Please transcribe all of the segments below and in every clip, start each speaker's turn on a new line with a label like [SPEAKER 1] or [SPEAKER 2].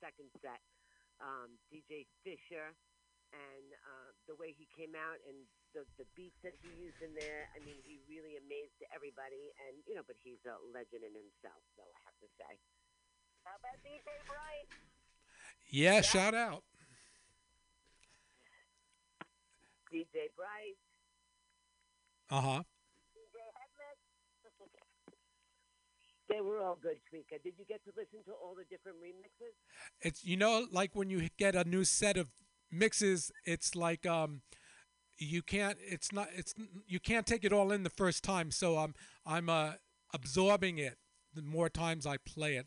[SPEAKER 1] second set. Um, DJ Fisher and uh, the way he came out and the the beats that he used in there. I mean, he really amazed everybody. And you know, but he's a legend in himself. So I have to say.
[SPEAKER 2] How about DJ Bright?
[SPEAKER 3] Yeah, shout out.
[SPEAKER 1] DJ Bright.
[SPEAKER 3] Uh huh.
[SPEAKER 2] DJ Headmix?
[SPEAKER 1] They were all good, Tweeka. Did you get to listen to all the different remixes?
[SPEAKER 3] It's you know like when you get a new set of mixes, it's like um you can't it's not it's you can't take it all in the first time. So I'm I'm uh absorbing it the more times I play it.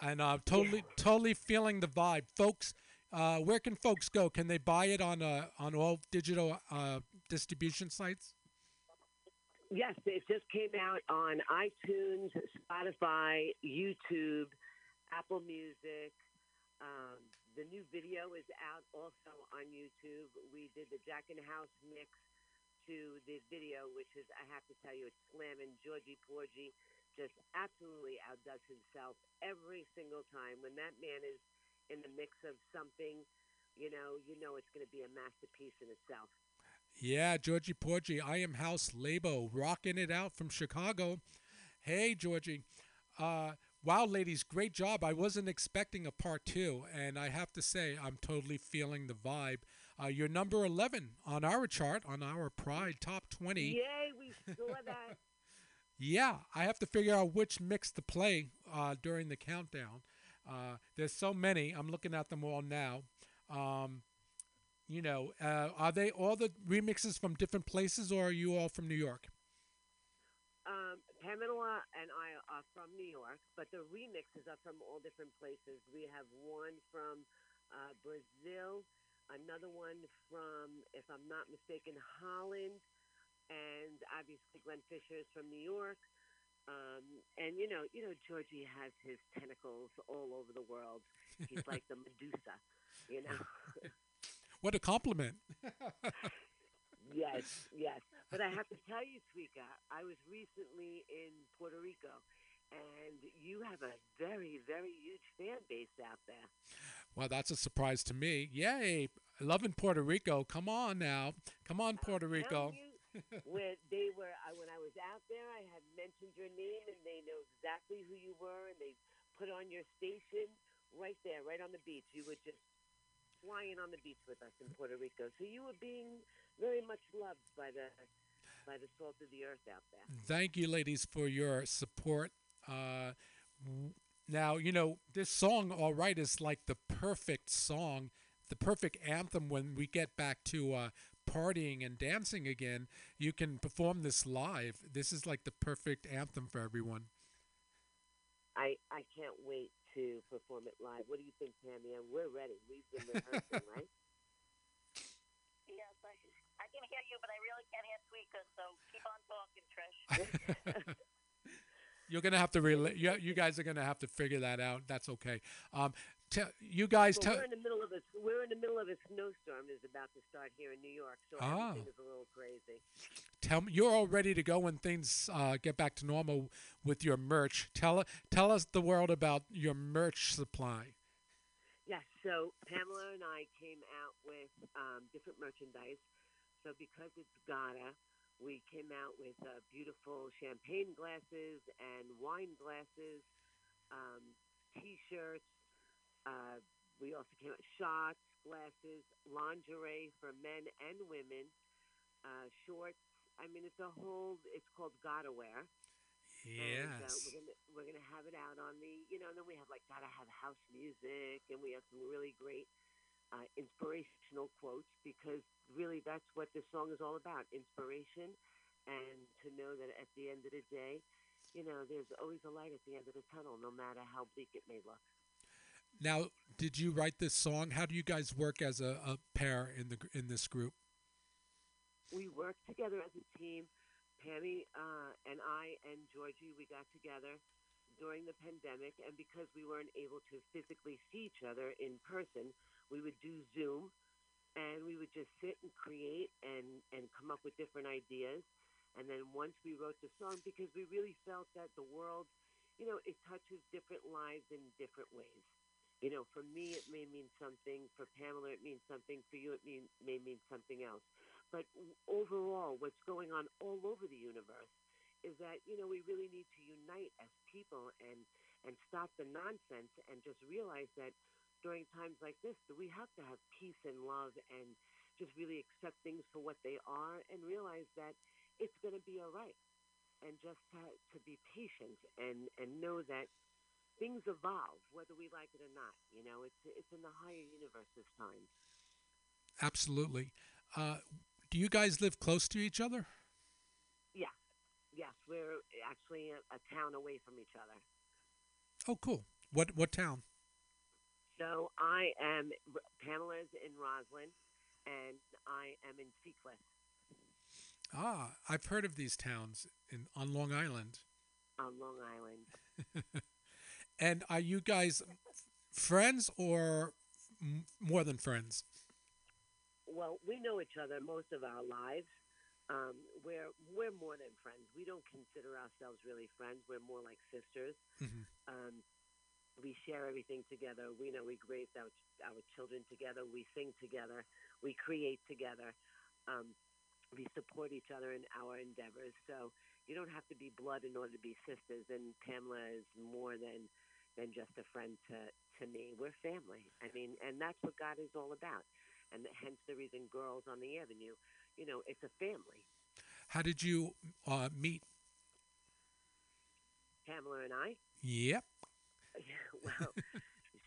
[SPEAKER 3] And I'm uh totally totally feeling the vibe. Folks, uh where can folks go? Can they buy it on uh on all digital uh distribution sites?
[SPEAKER 1] Yes, it just came out on iTunes, Spotify, YouTube, Apple Music. Um, the new video is out also on YouTube. We did the Jack and House mix to the video, which is, I have to tell you, it's slamming. Georgie Porgy just absolutely outdoes himself every single time. When that man is in the mix of something, you know, you know it's going to be a masterpiece in itself.
[SPEAKER 3] Yeah, Georgie Porgy, I am House Labo, rocking it out from Chicago. Hey, Georgie. Uh, wow, ladies, great job. I wasn't expecting a part two, and I have to say, I'm totally feeling the vibe. Uh, you're number 11 on our chart, on our Pride Top 20.
[SPEAKER 1] Yay, we saw that.
[SPEAKER 3] Yeah, I have to figure out which mix to play uh, during the countdown. Uh, there's so many. I'm looking at them all now. Um, you know, uh, are they all the remixes from different places, or are you all from New York?
[SPEAKER 1] Um, Pamela and I are from New York, but the remixes are from all different places. We have one from uh, Brazil, another one from, if I'm not mistaken, Holland, and obviously Glenn Fisher is from New York. Um, and you know, you know, Georgie has his tentacles all over the world. He's like the Medusa, you know.
[SPEAKER 3] What a compliment.
[SPEAKER 1] Yes, yes. But I have to tell you, Tweeka, I was recently in Puerto Rico, and you have a very, very huge fan base out there.
[SPEAKER 3] well, that's a surprise to me. Yay. Loving Puerto Rico. Come on now. Come on, Puerto Rico.
[SPEAKER 1] You, when they were, I, when I was out there, I had mentioned your name, and they know exactly who you were, and they put on your station right there, right on the beach. You were just flying on the beach with us in Puerto Rico, so you were being very much loved by the by the salt of the earth out there.
[SPEAKER 3] Thank you, ladies, for your support. Uh, now, you know, this song, All Right, is like the perfect song, the perfect anthem when we get back to uh, partying and dancing again. You can perform this live. This is like the perfect anthem for everyone.
[SPEAKER 1] I I can't wait to perform it live. What do you think, Tammy? And we're ready. We've been rehearsing, right?
[SPEAKER 2] Yes, I, I can hear you, but I really can't hear Tweeka, so keep on talking, Trish.
[SPEAKER 3] You're gonna have to relate. You, you guys are gonna have to figure that out. That's okay. Um, te- you guys,
[SPEAKER 1] Well,
[SPEAKER 3] tell.
[SPEAKER 1] we're in the middle of a we're in the middle of a snowstorm that's about to start here in New York, so
[SPEAKER 3] Ah.
[SPEAKER 1] everything is a little crazy.
[SPEAKER 3] tell me you're all ready to go when things uh, get back to normal with your merch. Tell tell us the world about your merch supply.
[SPEAKER 1] Yes. So Pamela and I came out with um, different merchandise. So because it's Gata, we came out with uh, beautiful champagne glasses and wine glasses, um, T-shirts. Uh, we also came out shots, glasses, lingerie for men and women, uh, shorts. I mean, it's a whole. It's called Gata wear. And, uh,
[SPEAKER 3] Yes.
[SPEAKER 1] we're gonna we're gonna have it out on the you know, and then we have like gotta have house music, and we have some really great uh, inspirational quotes because really that's what this song is all about: inspiration, and to know that at the end of the day, you know, there's always a light at the end of the tunnel, no matter how bleak it may look.
[SPEAKER 3] Now, did you write this song? How do you guys work as a, a pair in the in this group?
[SPEAKER 1] we worked together as a team. Pammy uh, and I and Georgie, we got together during the pandemic, and because we weren't able to physically see each other in person, we would do Zoom, and we would just sit and create and and come up with different ideas. And then once we wrote the song, because we really felt that the world, you know, it touches different lives in different ways. You know, for me, it may mean something. For Pamela, it means something. For you, it mean, may mean something else. But overall, what's going on all over the universe is that you know we really need to unite as people and and stop the nonsense and just realize that during times like this we have to have peace and love and just really accept things for what they are and realize that it's going to be all right and just to, to be patient and and know that things evolve whether we like it or not you know it's it's in the higher universe this time
[SPEAKER 3] Absolutely. Uh, do you guys live close to each other?
[SPEAKER 1] yeah yes we're actually a, a town away from each other
[SPEAKER 3] Oh, cool. What what town?
[SPEAKER 1] so i am pamela's in roslyn and i am in seacliff
[SPEAKER 3] Ah, I've heard of these towns in on Long Island.
[SPEAKER 1] on long island
[SPEAKER 3] And are you guys friends or m- more than friends?
[SPEAKER 1] well we know each other most of our lives um, we're we're more than friends. We don't consider ourselves really friends. We're more like sisters.
[SPEAKER 3] Mhm.
[SPEAKER 1] Um, we share everything together. We know we raise our our children together. We sing together. We create together. Um, we support each other in our endeavors. So you don't have to be blood in order to be sisters. And Pamela is more than than just a friend to to me. We're family. I mean, and that's what God is all about. And hence the reason Girls on the Avenue, you know, it's a family.
[SPEAKER 3] How did you uh, meet?
[SPEAKER 1] Pamela and I.
[SPEAKER 3] Yep.
[SPEAKER 1] well,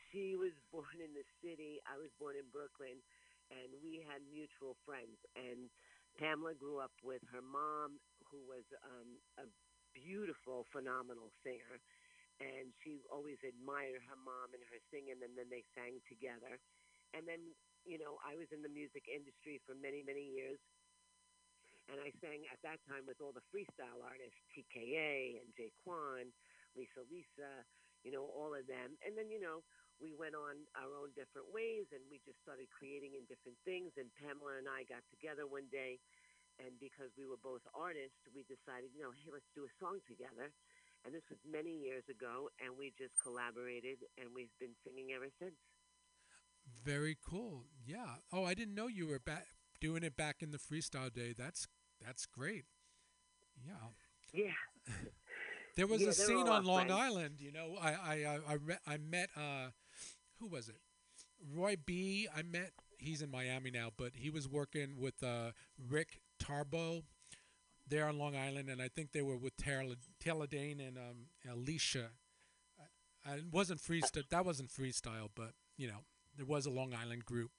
[SPEAKER 1] she was born in the city. I was born in Brooklyn, and we had mutual friends. And Pamela grew up with her mom, who was um, a beautiful, phenomenal singer. And she always admired her mom and her singing, and then they sang together. And then, you know, I was in the music industry for many, many years. And I sang at that time with all the freestyle artists, TKA and Jay Jaquan, Lisa Lisa, you know, all of them. And then, you know, we went on our own different ways and we just started creating in different things. And Pamela and I got together one day. And because we were both artists, we decided, you know, hey, let's do a song together. And this was many years ago. And we just collaborated and we've been singing ever since.
[SPEAKER 3] Very cool. Yeah. Oh, I didn't know you were back doing it back in the freestyle day. That's that's great. Yeah.
[SPEAKER 1] Yeah.
[SPEAKER 3] There was
[SPEAKER 1] Yeah,
[SPEAKER 3] a scene on Long
[SPEAKER 1] friends.
[SPEAKER 3] Island. You know, I I I I, re- I met uh, who was it? Roy B. I met. He's in Miami now, but he was working with uh, Rick Tarbo there on Long Island, and I think they were with Taylor, Taylor Dayne and um, Alicia. I, I it wasn't freestyle. That wasn't freestyle, but you know, there was a Long Island group.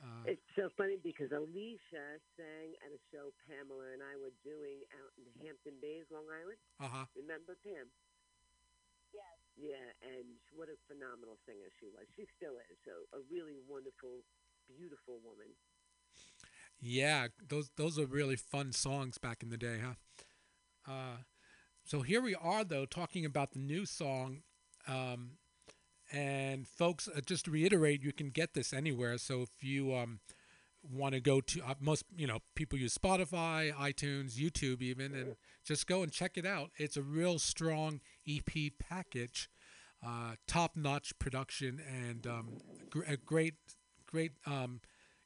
[SPEAKER 3] Uh,
[SPEAKER 1] It's so funny because Alicia sang at a show Pamela and I were doing out in Hampton Bays, Long Island.
[SPEAKER 3] uh huh.
[SPEAKER 1] Remember Pam?
[SPEAKER 2] Yes.
[SPEAKER 1] Yeah, and what a phenomenal singer she was. She still is. So a really wonderful, beautiful woman.
[SPEAKER 3] Yeah, those those are really fun songs back in the day, huh? Uh, so here we are, though, talking about the new song. Um, and folks, uh, just to reiterate, you can get this anywhere. So if you um, want to go to uh, most, you know, people use Spotify, iTunes, YouTube, even, and just go and check it out. It's a real strong EP package, uh, top-notch production, and um, gr- a great, great, um,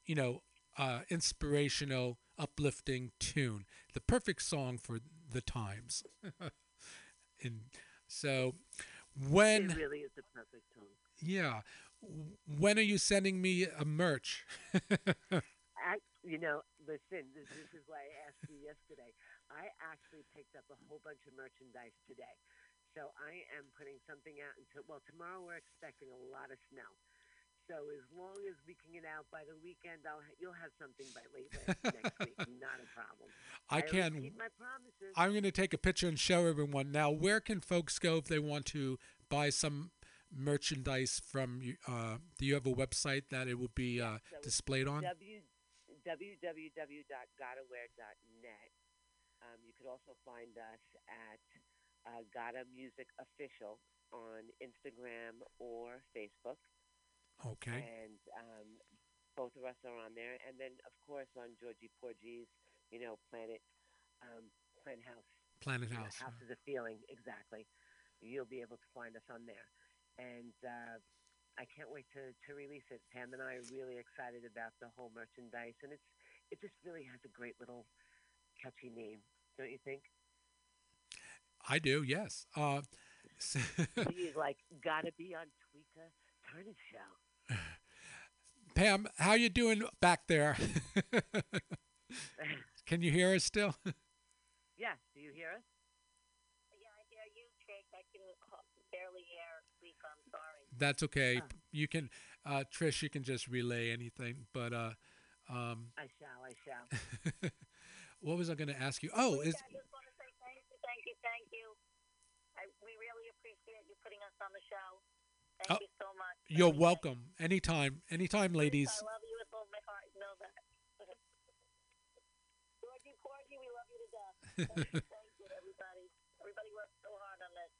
[SPEAKER 3] you know, uh, inspirational, uplifting tune. The perfect song for the times. and so, when
[SPEAKER 1] it really is the perfect song.
[SPEAKER 3] yeah, when are you sending me a merch?
[SPEAKER 1] Act, you know, listen, this, this is why I asked you yesterday. I actually picked up a whole bunch of merchandise today. So I am putting something out until, well, tomorrow we're expecting a lot of snow. So as long as we can get out by the weekend, I'll, ha- you'll have something by late next week. Not a problem.
[SPEAKER 3] I
[SPEAKER 1] always
[SPEAKER 3] can.
[SPEAKER 1] keep my promises.
[SPEAKER 3] I'm going to take a picture and show everyone. Now, where can folks go if they want to buy some merchandise from you? Uh, do you have a website that it will be uh,
[SPEAKER 1] so
[SPEAKER 3] displayed on?
[SPEAKER 1] w, www.gottaware.net. Um, you could also find us at uh, Gotta Music Official on Instagram or Facebook.
[SPEAKER 3] Okay.
[SPEAKER 1] And um, both of us are on there. And then, of course, on Georgie Porgy's, you know, Planet, um, Planet House.
[SPEAKER 3] Planet
[SPEAKER 1] you know,
[SPEAKER 3] House.
[SPEAKER 1] House is a feeling, exactly. You'll be able to find us on there. And uh, I can't wait to, to release it. Pam and I are really excited about the whole merchandise, and it's it just really has a great little catchy name, don't you think?
[SPEAKER 3] I do, yes. Uh,
[SPEAKER 1] He's like, gotta be on Tweeka Turner Show.
[SPEAKER 3] Pam, how you doing back there? Can you hear us still?
[SPEAKER 1] yes, do you hear us?
[SPEAKER 2] Yeah, I hear you, Trish. I can barely hear Tweeka. I'm sorry.
[SPEAKER 3] That's okay.
[SPEAKER 1] Oh.
[SPEAKER 3] You can, uh, Trish, you can just relay anything. But uh, um,
[SPEAKER 1] I shall, I shall.
[SPEAKER 3] what was I going to ask you? Oh, is
[SPEAKER 2] I just want to say thank you, thank you, thank you. I, we really appreciate you putting us on the show. Thank
[SPEAKER 3] Oh,
[SPEAKER 2] you so much. for
[SPEAKER 3] you're
[SPEAKER 2] everything.
[SPEAKER 3] welcome. Anytime, anytime, ladies.
[SPEAKER 2] I love you with all my heart. Know that. Georgie Porgy, we love you to death. Thank you, thank you, everybody. Everybody worked so hard on this.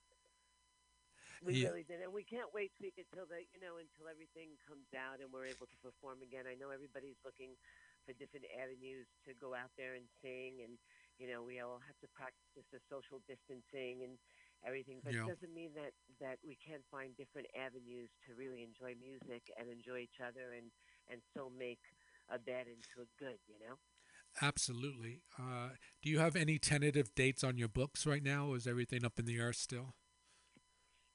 [SPEAKER 1] We
[SPEAKER 3] Yeah.
[SPEAKER 1] really did, and we can't wait to until the you know until everything comes out and we're able to perform again. I know everybody's looking for different avenues to go out there and sing, and you know we all have to practice the social distancing and everything. But
[SPEAKER 3] Yeah.
[SPEAKER 1] it doesn't mean that that we can't find different avenues to really enjoy music and enjoy each other and and still make a bad into a good. You know.
[SPEAKER 3] Absolutely. Uh, do you have any tentative dates on your books right now? Or is everything up in the air still?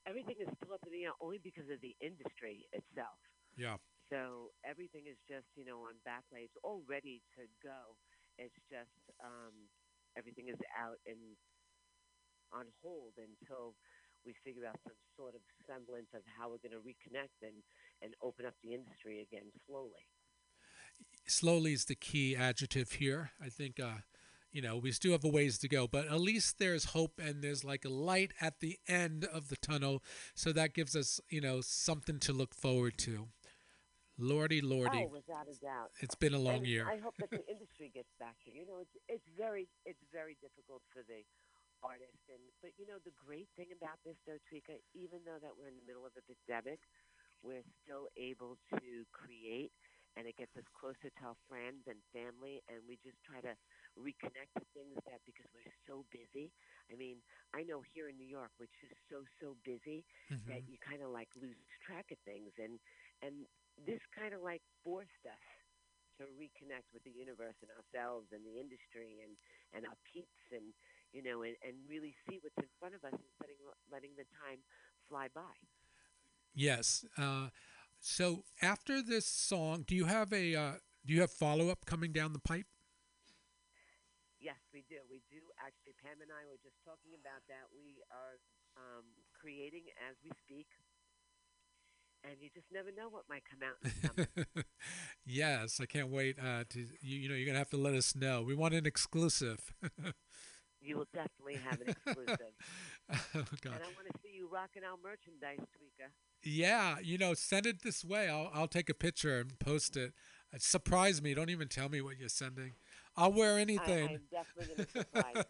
[SPEAKER 1] Everything is still up in the air only because of the industry itself.
[SPEAKER 3] Yeah.
[SPEAKER 1] So everything is just, you know, on backlay. It's all ready to go. It's just um, everything is out and on hold until we figure out some sort of semblance of how we're going to reconnect and, and open up the industry again slowly.
[SPEAKER 3] Slowly is the key adjective here. I think, uh, you know, we still have a ways to go, but at least there's hope and there's like a light at the end of the tunnel. So that gives us, you know, something to look forward to. Lordy, lordy.
[SPEAKER 1] Oh, without a doubt.
[SPEAKER 3] It's been a long
[SPEAKER 1] And
[SPEAKER 3] year.
[SPEAKER 1] I hope that the industry gets back to you know it's it's very it's very difficult for the artist. And but you know the great thing about this though Tweeka even though that we're in the middle of a pandemic we're still able to create and it gets us closer to our friends and family and we just try to reconnect to things that because we're so busy. I mean I know here in New York which is so so busy that
[SPEAKER 3] Mhm.
[SPEAKER 1] you kind of like lose track of things. And and this kind of like forced us to reconnect with the universe and ourselves and the industry and and our peeps and you know and, and really see what's in front of us instead of letting the time fly by
[SPEAKER 3] Yes. Uh, so after this song, do you have a uh, do you have follow up coming down the pipe?
[SPEAKER 1] yes we do we do actually pam and i were just talking about that we are um, creating as we speak and you just never know what might come out in the summer.
[SPEAKER 3] yes, I can't wait uh, to you, you know you're gonna have to let us know. We want an exclusive.
[SPEAKER 1] you will definitely have an exclusive
[SPEAKER 3] oh God.
[SPEAKER 1] and i want to see you rocking our merchandise tweeka
[SPEAKER 3] Yeah, you know, send it this way. I'll I'll take a picture and post it. Uh, Surprise me. Don't even tell me what you're sending. I'll wear anything.
[SPEAKER 1] i'm definitely going to surprise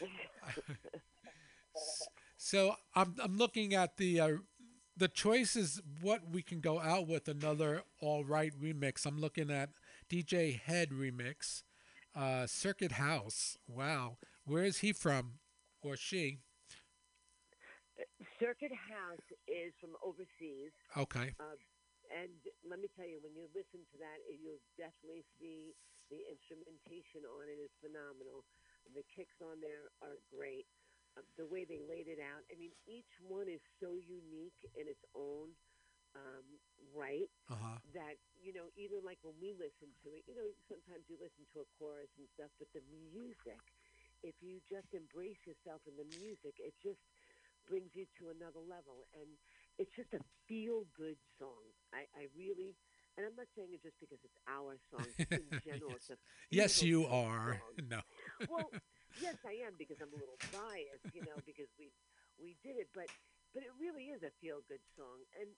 [SPEAKER 1] you
[SPEAKER 3] So I'm I'm looking at the uh, the choice is what we can go out with another all right remix. I'm looking at DJ Head remix, uh, Circuit House. Wow, where is he from, or she?
[SPEAKER 1] Circuit House is from overseas,
[SPEAKER 3] Okay,
[SPEAKER 1] and let me tell you, when you listen to that, you'll definitely see the instrumentation on it is phenomenal. The kicks on there are great. Uh, the way they laid it out, I mean, each one is so unique in its own um, right
[SPEAKER 3] uh huh.
[SPEAKER 1] that you know, even like when we listen to it, you know, sometimes you listen to a chorus and stuff, but the music, if you just embrace yourself in the music, it just brings you to another level, and it's just a feel-good song. I, I really, and I'm not saying it just because it's our song. In general, it's a
[SPEAKER 3] Yes, you are.
[SPEAKER 1] song.
[SPEAKER 3] No.
[SPEAKER 1] Well, yes, I am because I'm a little biased, you know, because we we did it, but but it really is a feel-good song, and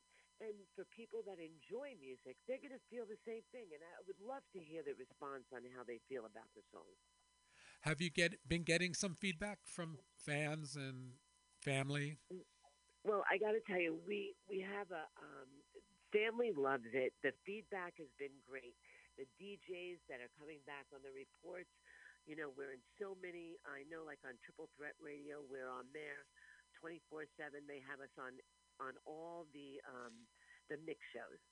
[SPEAKER 1] and for people that enjoy music, they're going to feel the same thing, and I would love to hear the response on how they feel about the song.
[SPEAKER 3] Have you get been getting some feedback from fans and family?
[SPEAKER 1] Well, I got to tell you, we we have a um, family loves it. The feedback has been great. The DJs that are coming back on the reports, you know, we're in so many. I know, like on Triple Threat Radio, we're on there, twenty four seven. They have us on on all the um, the mix shows.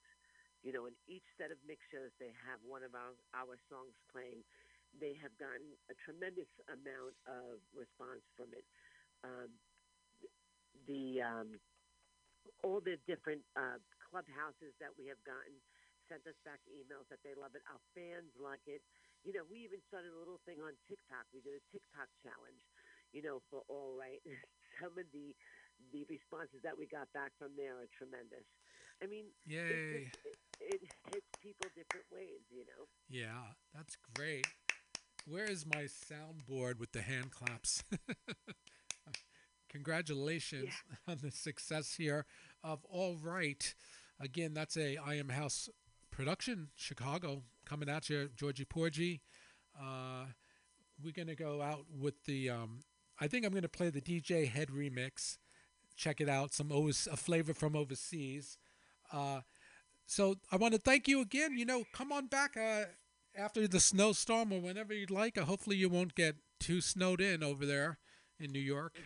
[SPEAKER 1] You know, in each set of mix shows, they have one of our, our songs playing. They have gotten a tremendous amount of response from it. Um, the um, all the different uh, clubhouses that we have gotten sent us back emails that they love it. Our fans like it. You know, we even started a little thing on TikTok. We did a TikTok challenge. You know, for all right. Some of the the responses that we got back from there are tremendous. I mean,
[SPEAKER 3] Yay.
[SPEAKER 1] It, it, it hits people different ways, you know.
[SPEAKER 3] Yeah, that's great. Where is my soundboard with the hand claps? Congratulations on the success here of All Right. Again, that's a I Am House production, Chicago, coming at you, Georgie Porgy. Uh, we're going to go out with the, um, I think I'm going to play the DJ Head remix. Check it out, some O's, a flavor from overseas. Uh, so I want to thank you again. You know, come on back uh, after the snowstorm or whenever you'd like. Uh, hopefully, you won't get too snowed in over there in New York.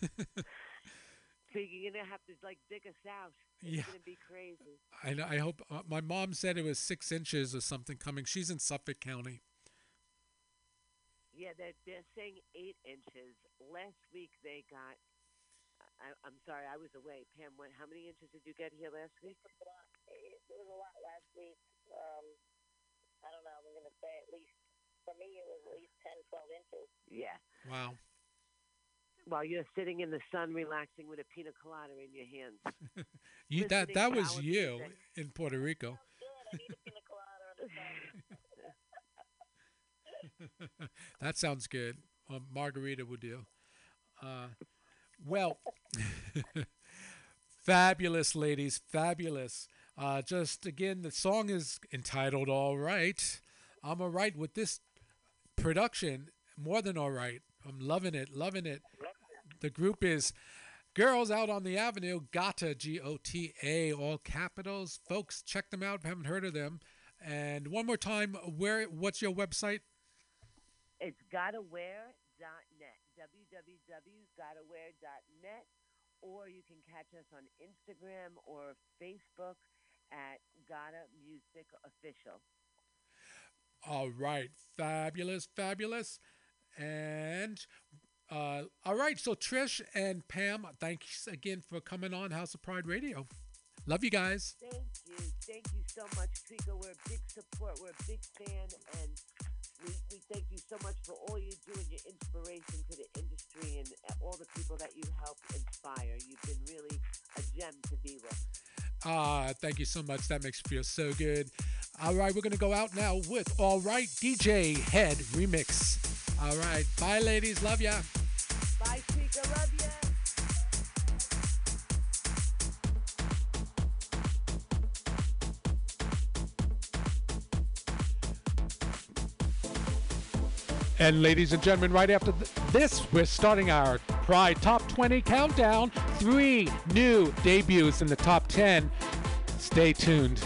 [SPEAKER 1] So you're gonna have to like dig us out. It's
[SPEAKER 3] Yeah.
[SPEAKER 1] gonna be crazy.
[SPEAKER 3] I, know- I hope uh, my mom said it was six inches or something coming. She's in Suffolk County.
[SPEAKER 1] Yeah, they're they're saying eight inches. Last week they got. I, I'm sorry, I was away. Pam, what? How many inches did you get here last week?
[SPEAKER 2] It was a lot last week. Um, I don't know. I'm going to say at least, for me, it was at least 10, 12 inches.
[SPEAKER 1] Yeah.
[SPEAKER 3] Wow.
[SPEAKER 1] While you're sitting in the sun, relaxing with a pina colada in your hands.
[SPEAKER 3] you that that was you
[SPEAKER 1] music.
[SPEAKER 3] in Puerto Rico.
[SPEAKER 2] Good. I need a pina colada on the
[SPEAKER 3] that sounds good. A margarita would do. Uh, well, fabulous, ladies, fabulous. Uh, just again, the song is entitled "All Right." I'm all right with this production. More than all right. I'm loving it, loving it. The group is Girls Out on the Avenue, Gota, G O T A, all capitals. Folks, check them out. if you Haven't heard of them. And one more time, where? What's your website?
[SPEAKER 1] It's gottawear.net. www.gottawear.net. Or you can catch us on Instagram or Facebook at Gotta Music Official.
[SPEAKER 3] All right, fabulous, fabulous, and uh, all right. So Trish and Pam, thanks again for coming on House of Pride Radio. Love you guys.
[SPEAKER 1] Thank you. Thank you so much, Trico. We're a big support. We're a big fan. And we, we thank you so much for all you do and your inspiration to the industry and all the people that you help inspire. You've been really a gem to be with.
[SPEAKER 3] Ah, thank you so much. That makes me feel so good. All right, we're gonna go out now with All Right DJ Head remix. All right, bye, ladies. Love ya.
[SPEAKER 1] Bye, Trico. Love you.
[SPEAKER 3] And ladies and gentlemen, right after th- this, we're starting our Pride Top 20 countdown. Three new debuts in the top 10. Stay tuned.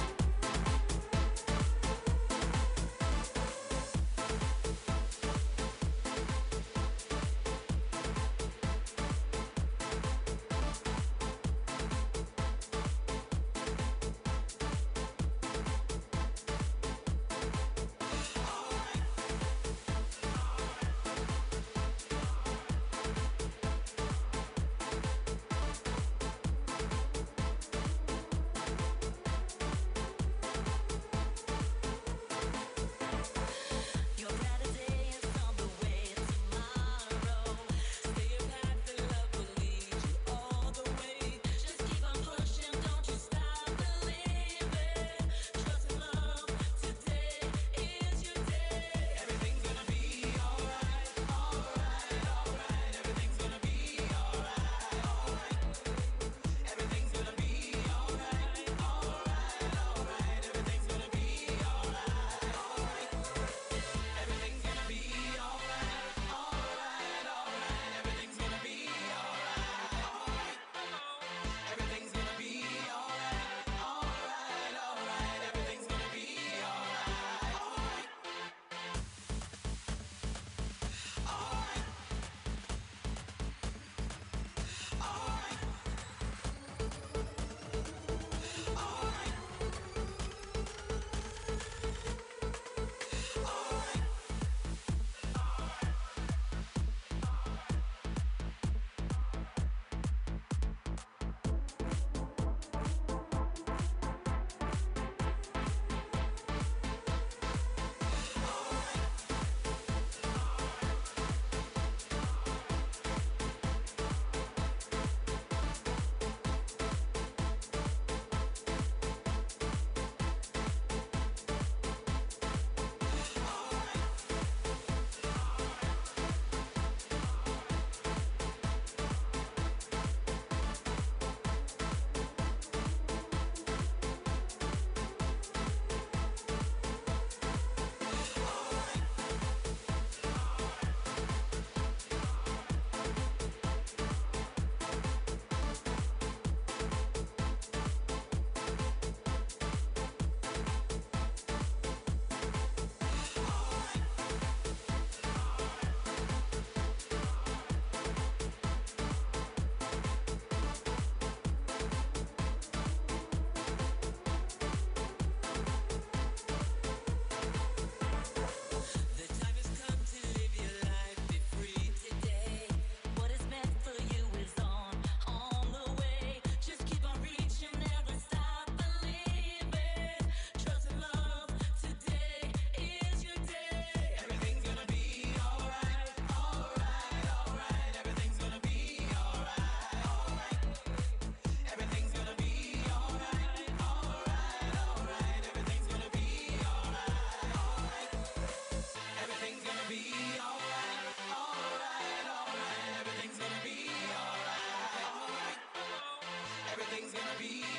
[SPEAKER 3] be.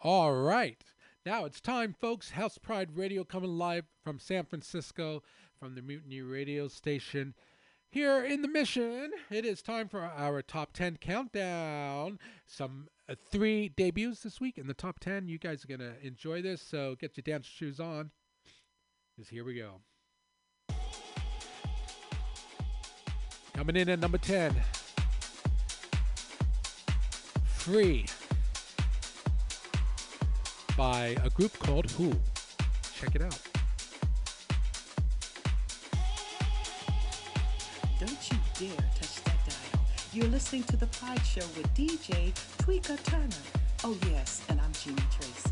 [SPEAKER 3] All right. Now it's time, folks. House Pride Radio coming live from San Francisco from the Mutiny Radio Station. Here in the Mission, it is time for our top 10 countdown. Some uh, three debuts this week in the top 10. You guys are going to enjoy this, so get your dance shoes on. Because here we go. Coming in at number 10. Free by a group called Who. Check it out.
[SPEAKER 4] Don't you dare touch that dial. You're listening to The Pride Show with DJ Tweeka Turner. Oh, yes, and I'm Jeanie Tracy.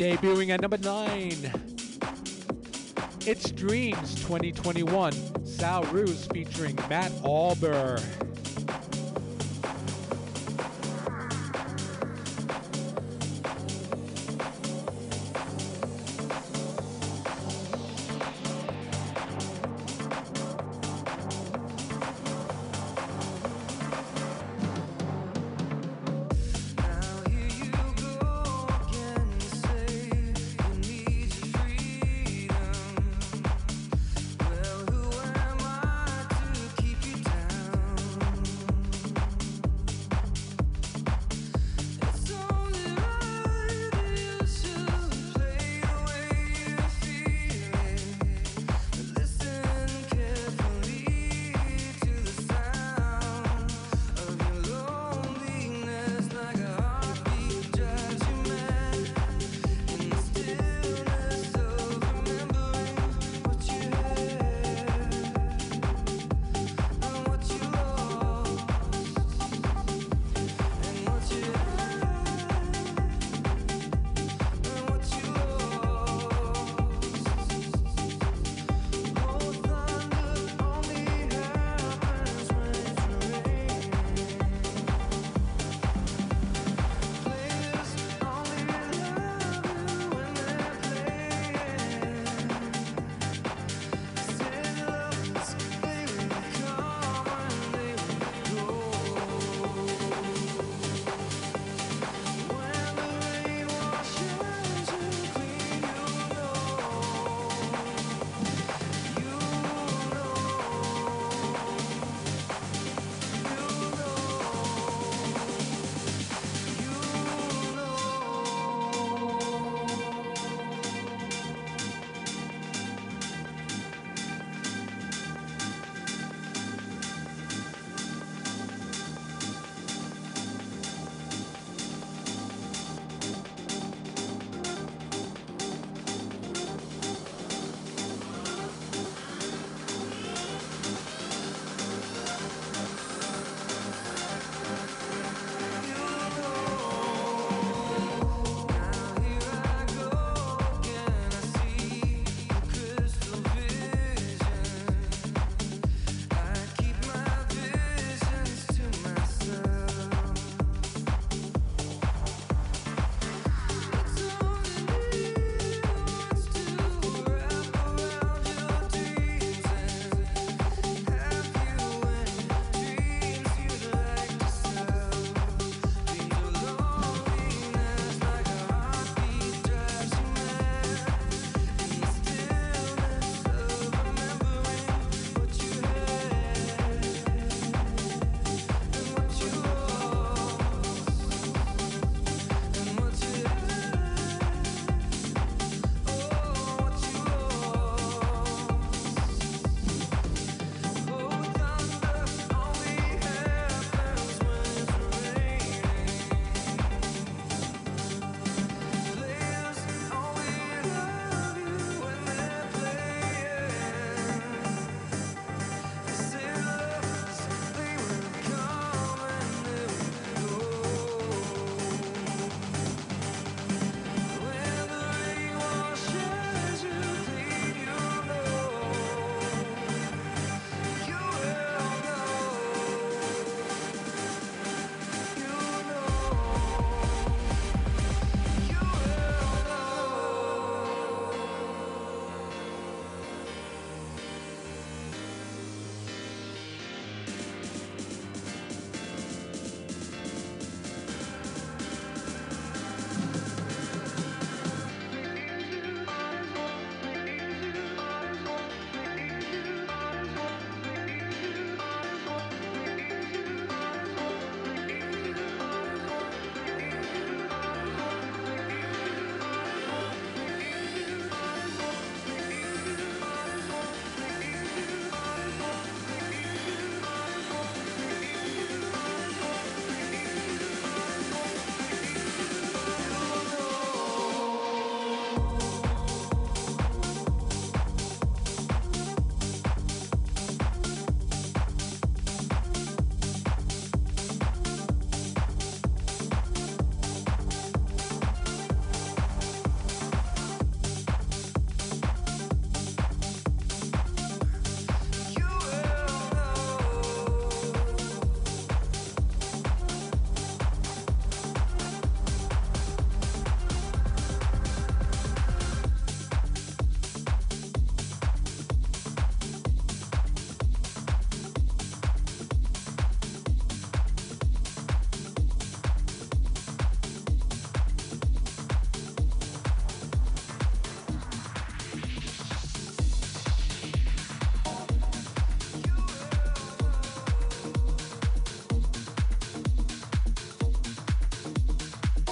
[SPEAKER 3] Debuting at number 9. It's Dreams 2021. Sal Ruse featuring Matt Alber.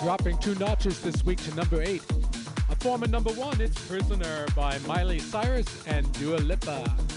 [SPEAKER 3] Dropping two notches this week to number eight. A former number one, it's Prisoner by Miley Cyrus and Dua Lipa.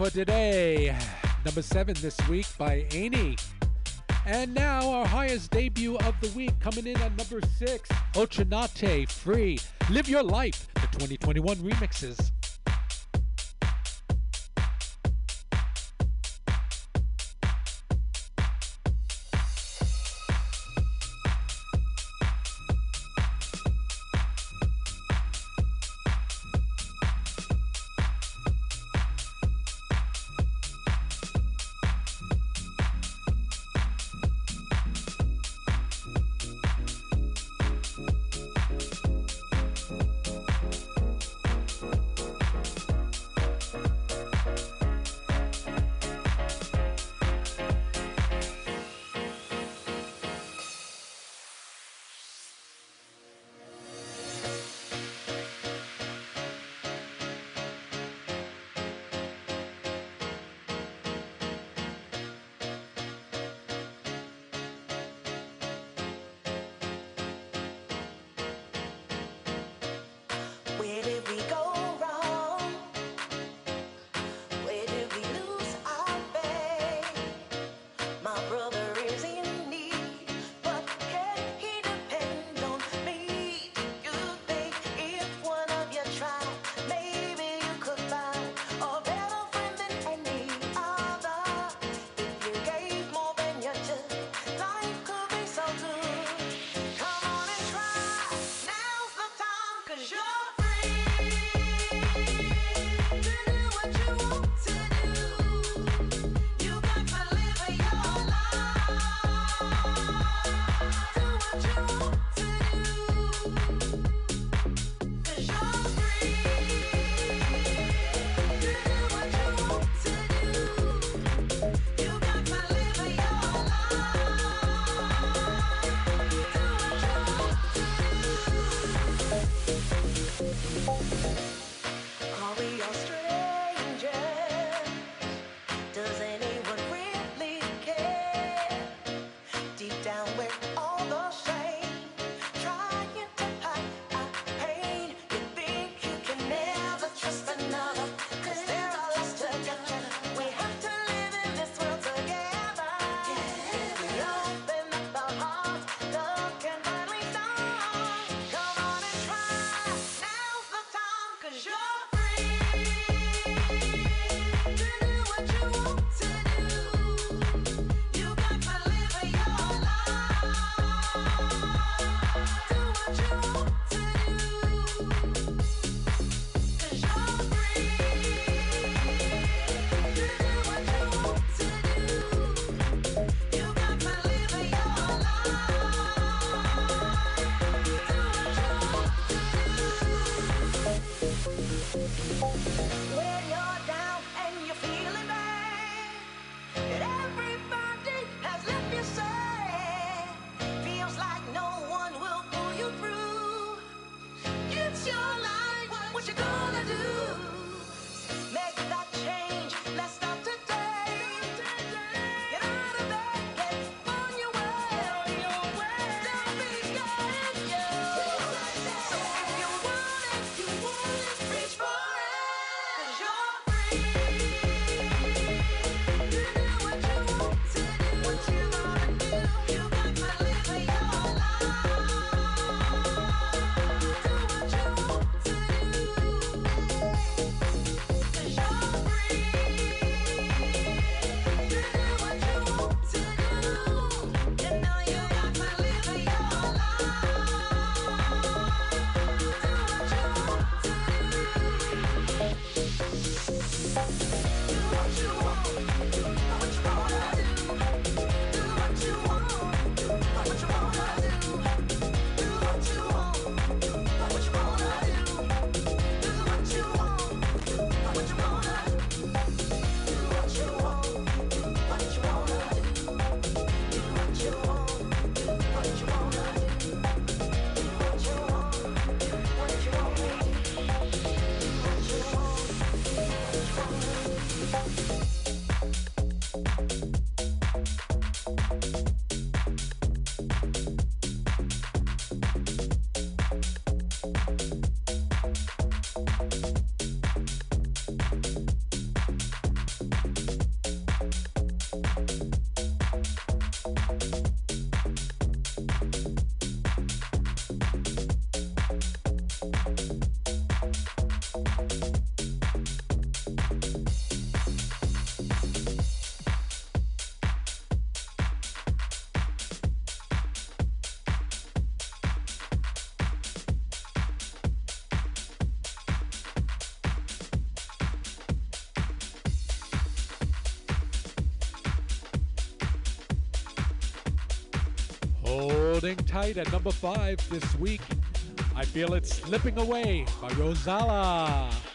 [SPEAKER 3] For Today. Number seven this week by Amy. And now our highest debut of the week coming in at number six, Ultra Naté Free. Live Your Life, the 2021 remixes. Building, tight at number five this week. I feel it slipping away by
[SPEAKER 4] Rozalla.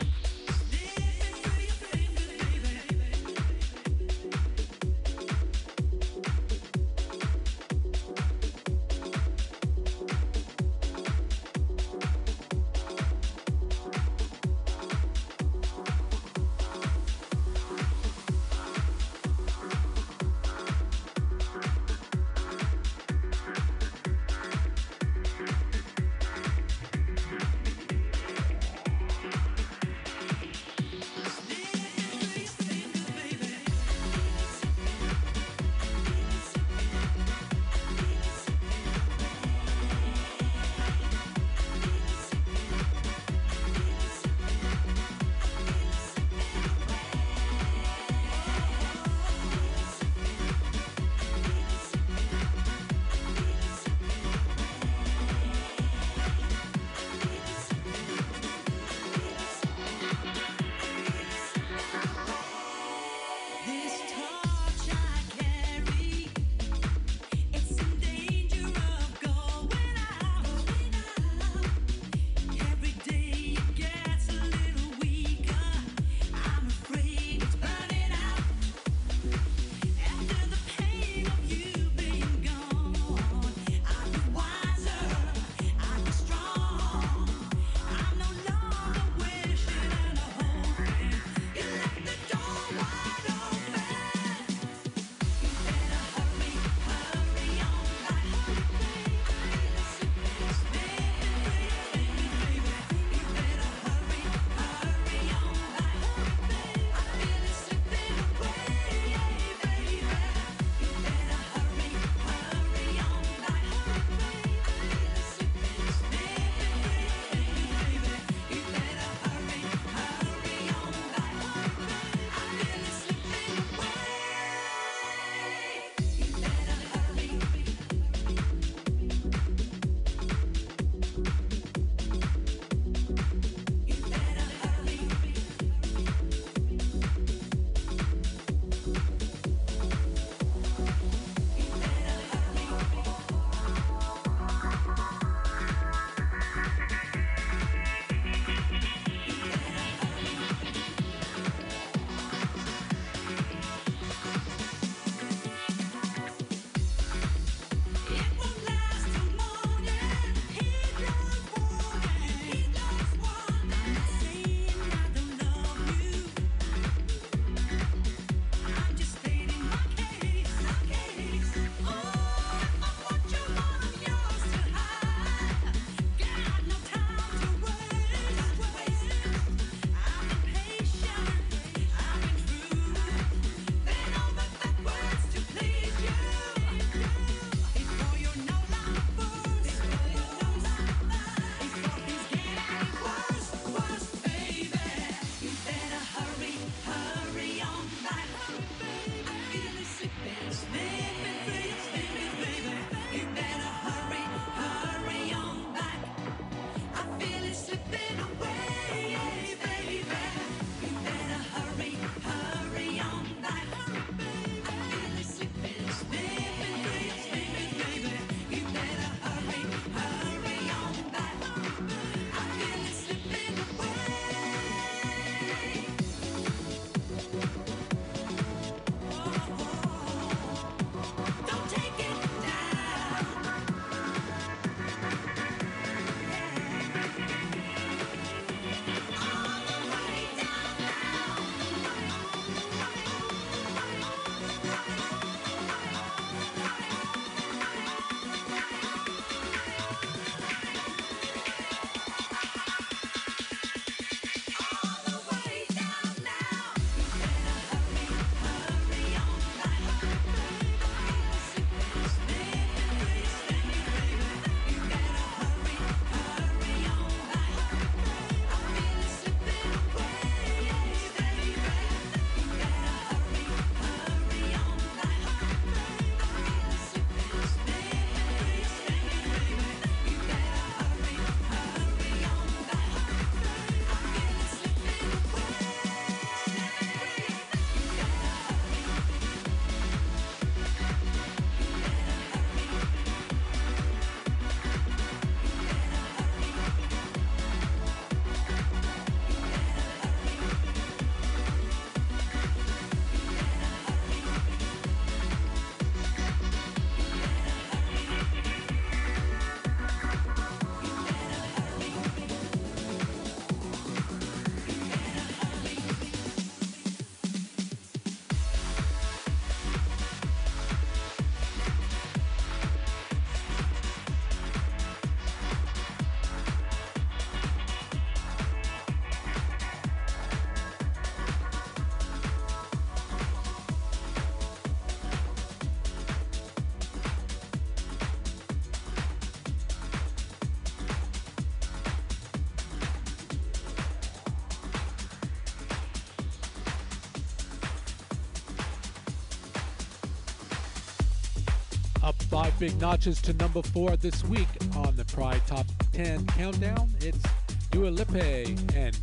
[SPEAKER 4] Five big notches to number four this week on the Pride Top 10 Countdown. It's Dua Lipa and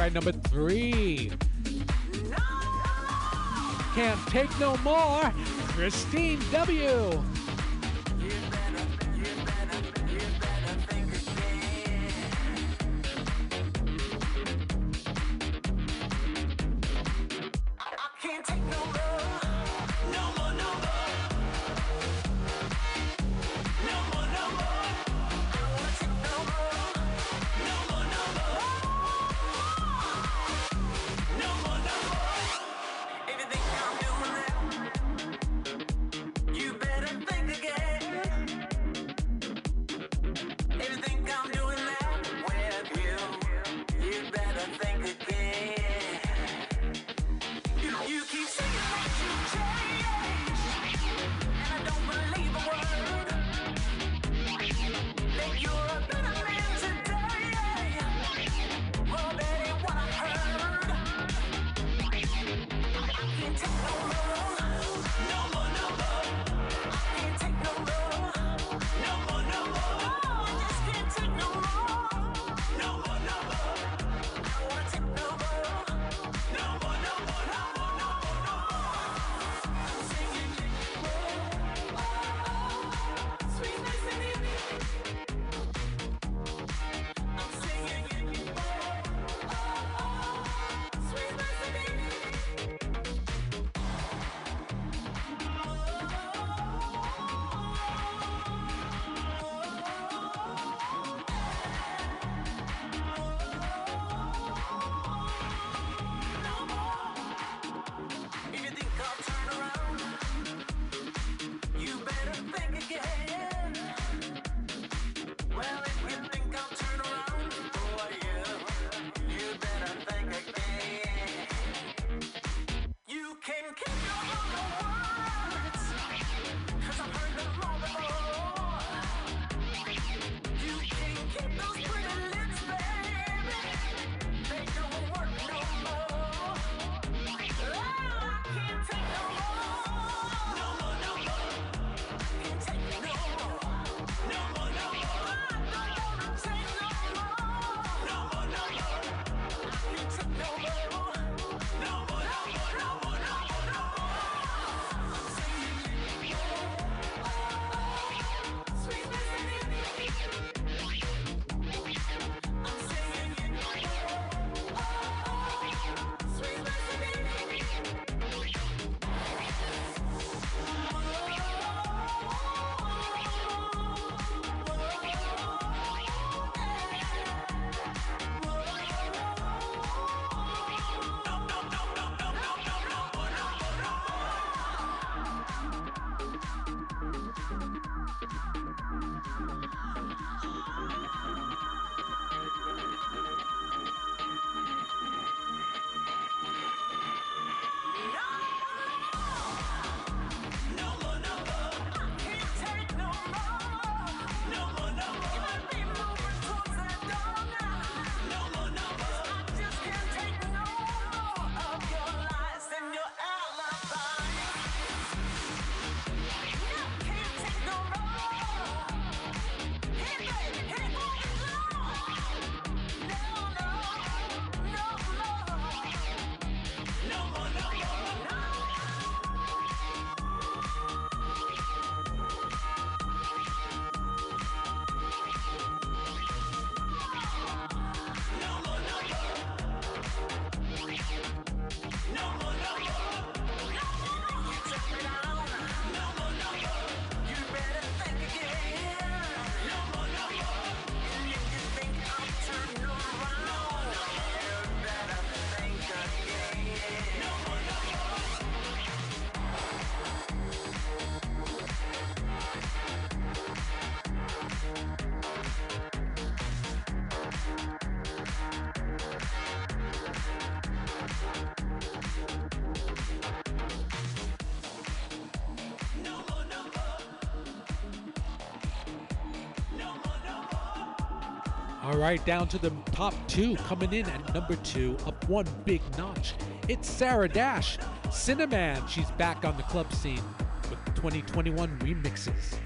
[SPEAKER 4] Right, number three. Can't take no more. Christine W.
[SPEAKER 3] All right, down to the top two, coming in at number two, up one big notch. It's Sarah Dash, Sinner Man. She's back on the club scene with 2021 remixes.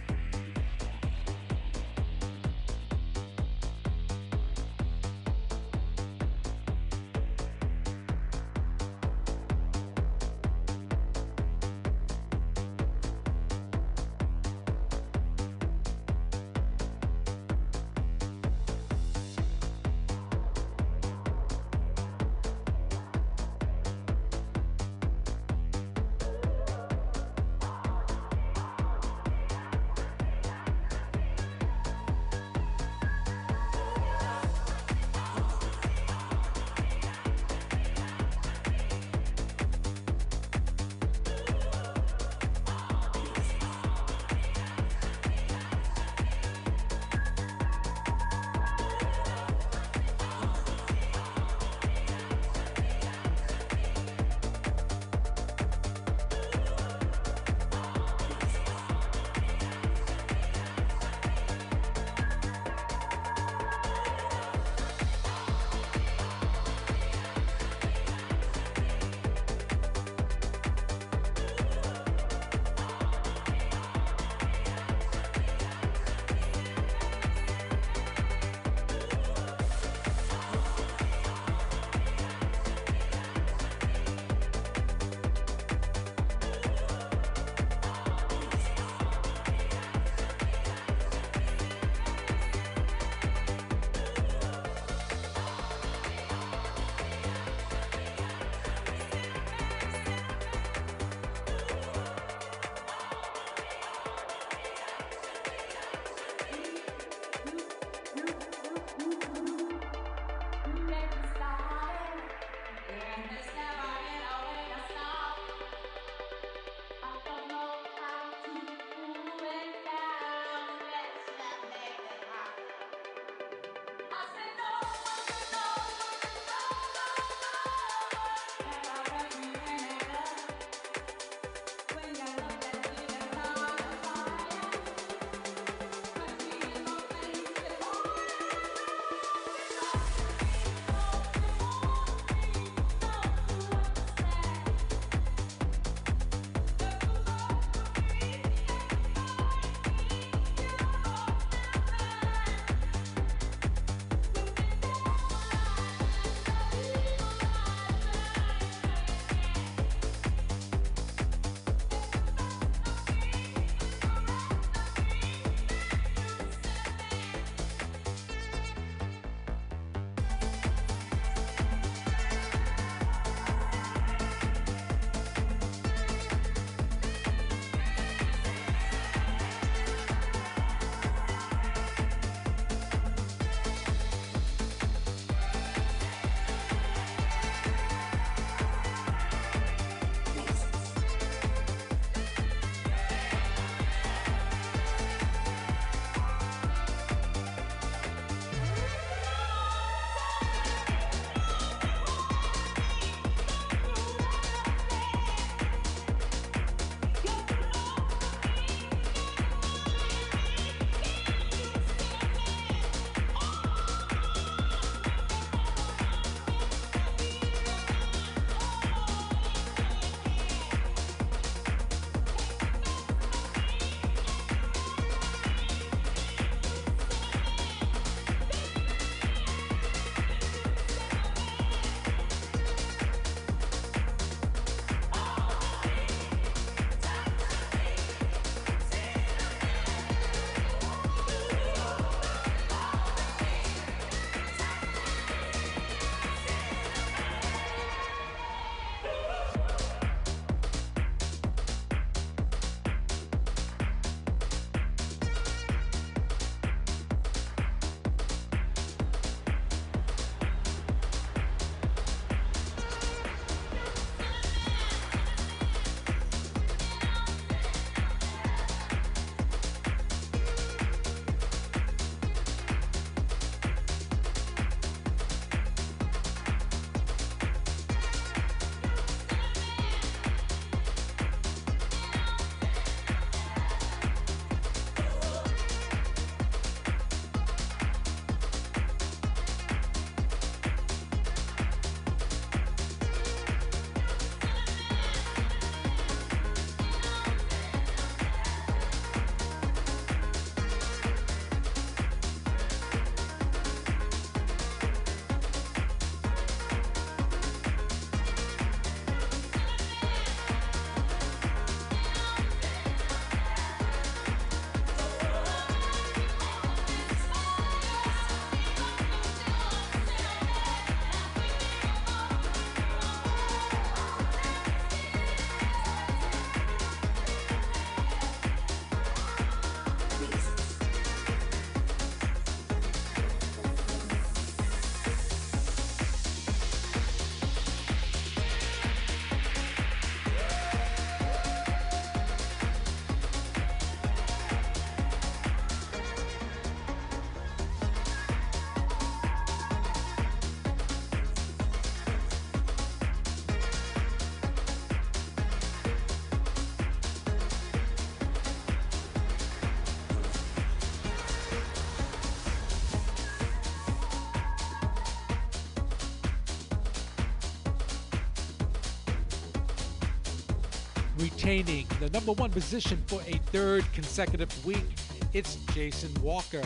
[SPEAKER 3] Retaining the number one position for a third consecutive week. It's Jason Walker.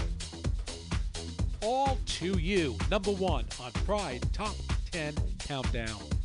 [SPEAKER 3] All to you, number one on Pride Top 10 Countdown.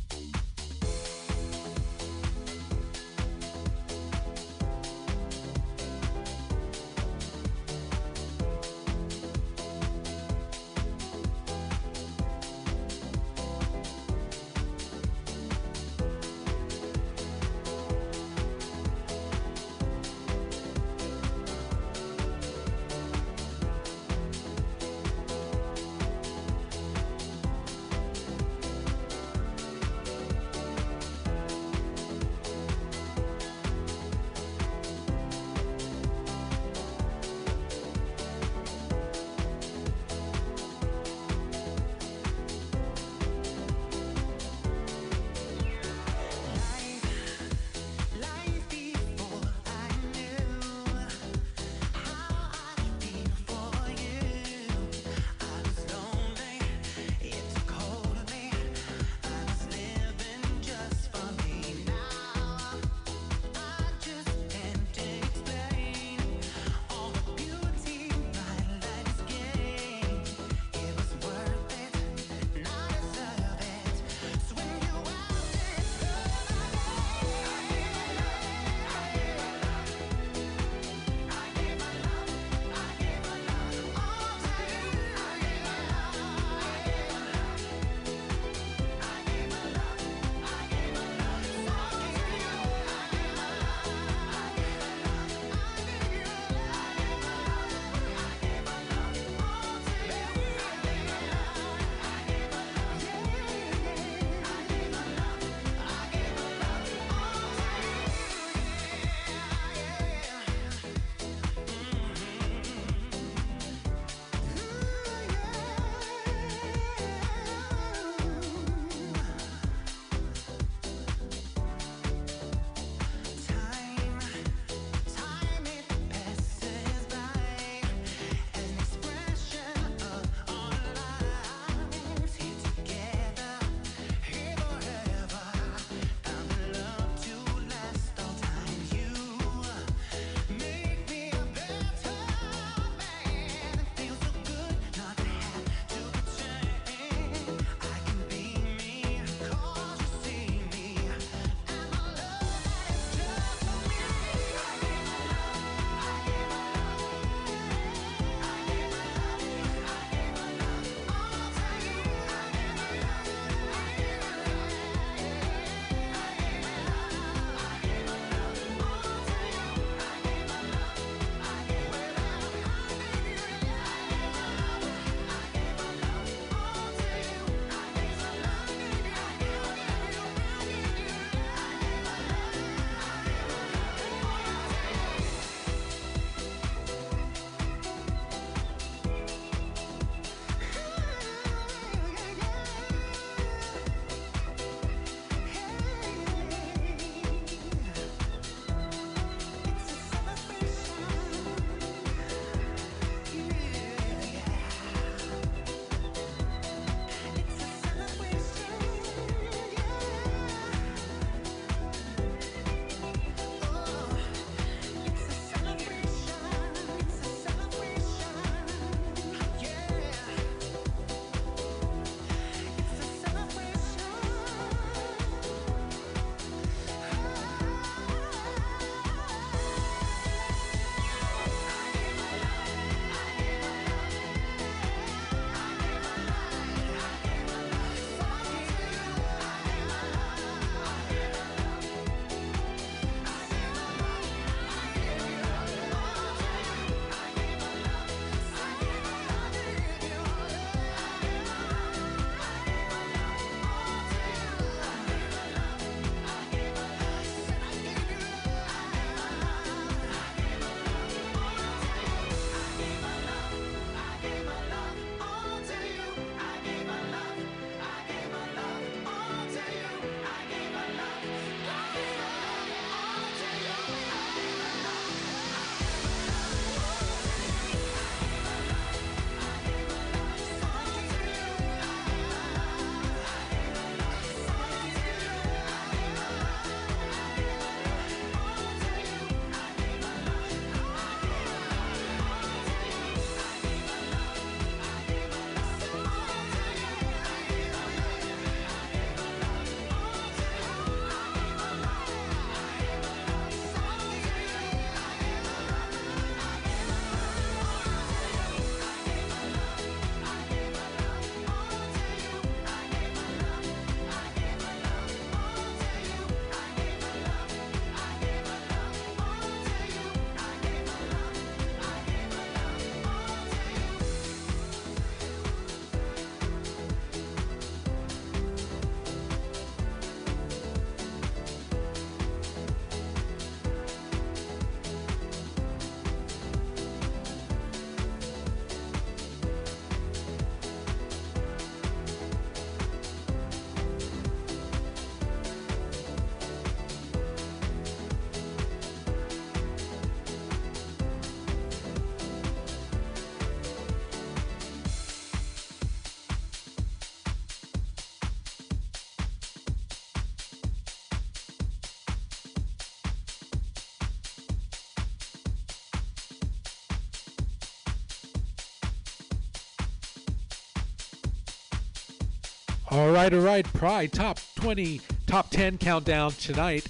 [SPEAKER 3] All right, all right. Pride top 20, top 10 countdown tonight.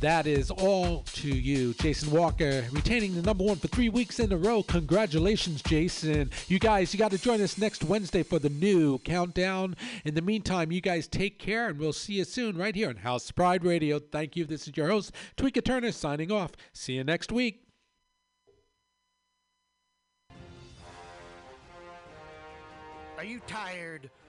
[SPEAKER 3] That is all to you, Jason Walker, retaining the number one for three weeks in a row. Congratulations, Jason. You guys, you got to join us next Wednesday for the new countdown. In the meantime, you guys take care, and we'll see you soon right here on House Pride Radio. Thank you. This is your host, Tweeka Turner, signing off. See you next week.
[SPEAKER 5] Are you tired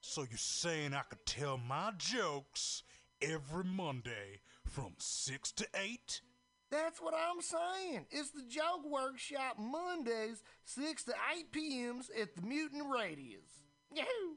[SPEAKER 6] So you're saying I could tell my jokes every Monday from 6 to 8?
[SPEAKER 5] That's what I'm saying. It's the Joke Workshop Mondays, 6 to 8 p.m.s at the Mutant Radius. Yahoo!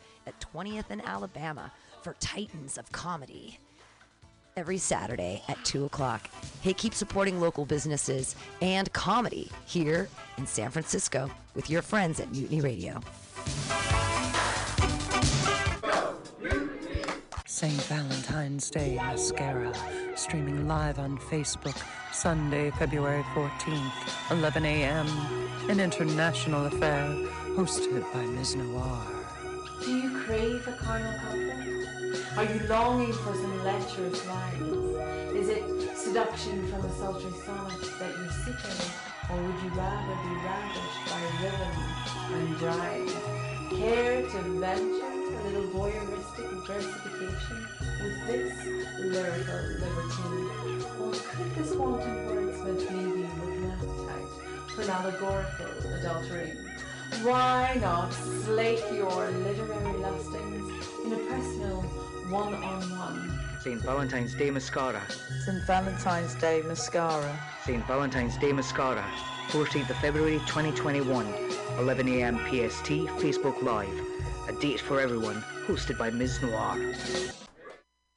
[SPEAKER 7] at 20th and Alabama for Titans of Comedy every Saturday at 2 o'clock. Hey, keep supporting local businesses and comedy here in San Francisco with your friends at Mutiny Radio.
[SPEAKER 4] St. Valentine's Day Mascara, streaming live on Facebook, Sunday, February 14th, 11 a.m. An international affair hosted by Ms. Noir.
[SPEAKER 8] Crave a carnal couple? Are you longing for some lecherous lines? Is it seduction from a sultry sonnet that you seek in, or would you rather be ravished by a rhythm and rhyme? Care to venture a little voyeuristic versification with this lyrical libertine? Or could this wanton wordsmith you with an appetite for an allegorical adultering? Why not slake your literary lustings in a personal one-on-one?
[SPEAKER 9] St. Valentine's Day Mascara.
[SPEAKER 4] St. Valentine's Day Mascara.
[SPEAKER 9] St. Valentine's Day Mascara. 14th of February 2021, 11 a.m. PST, Facebook Live. A date for everyone, hosted by Ms. Noir.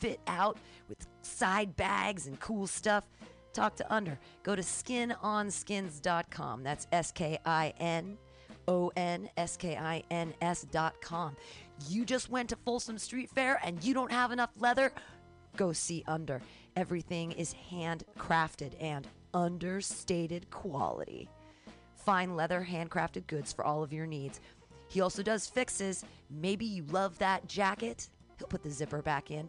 [SPEAKER 7] fit out with side bags and cool stuff? Talk to Under. Go to skinonskins.com. That's S K I N O N S K I N S.com. You just went to Folsom Street Fair and you don't have enough leather? Go see Under. Everything is handcrafted and understated quality. Fine leather, handcrafted goods for all of your needs. He also does fixes. Maybe you love that jacket. He'll put the zipper back in.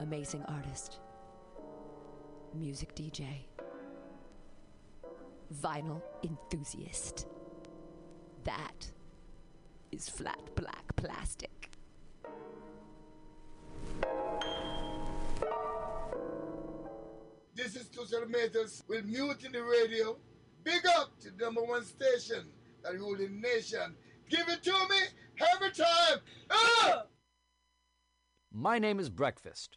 [SPEAKER 7] Amazing artist, music DJ, vinyl enthusiast. That is flat black plastic.
[SPEAKER 10] This is Tushar Metals with Mutiny Radio. Big up to the number one station that ruling nation. Give it to me every time. Ah!
[SPEAKER 11] My name is Breakfast,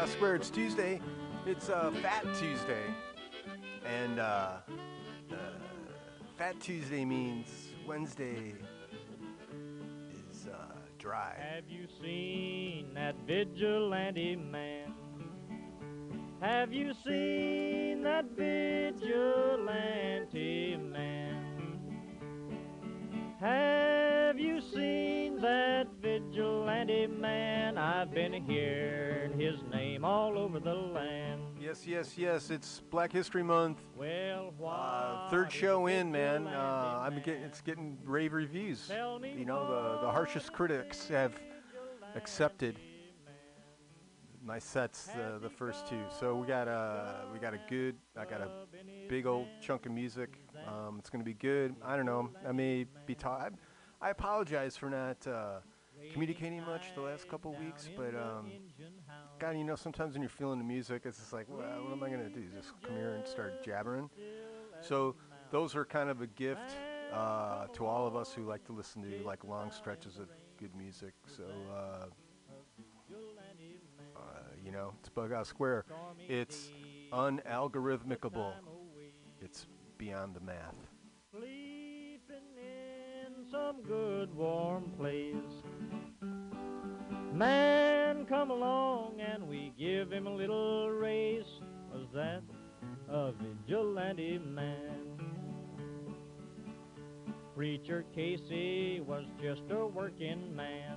[SPEAKER 12] Bug Square. It's Tuesday. It's uh, Fat Tuesday. And uh, uh, Fat Tuesday means Wednesday is uh, dry.
[SPEAKER 13] Have you seen that vigilante man? Have you seen that vigilante man? Have you seen that vigilante man? I've been hearing his name all over the land.
[SPEAKER 12] Yes, yes, yes. It's Black History Month.
[SPEAKER 13] Well,
[SPEAKER 12] Uh, third show in, man. Uh, I'm getting it's getting rave reviews. You know, the the harshest critics have accepted my sets, the the first two. So we got a we got a good. I got a big old chunk of music. Um, it's gonna be good. I don't know. I may be tired. I apologize for not uh, communicating much the last couple weeks, but um, God, you know, sometimes when you're feeling the music, it's just like, well, what am I gonna do? Just come here and start jabbering? So those are kind of a gift uh, to all of us who like to listen to like long stretches of good music. So uh, you know, it's Bug Out Square. It's unalgorithmicable. It's beyond the math.
[SPEAKER 13] Sleeping in some good warm place. Man come along and we give him a little race. Was that a vigilante man? Preacher Casey was just a working man.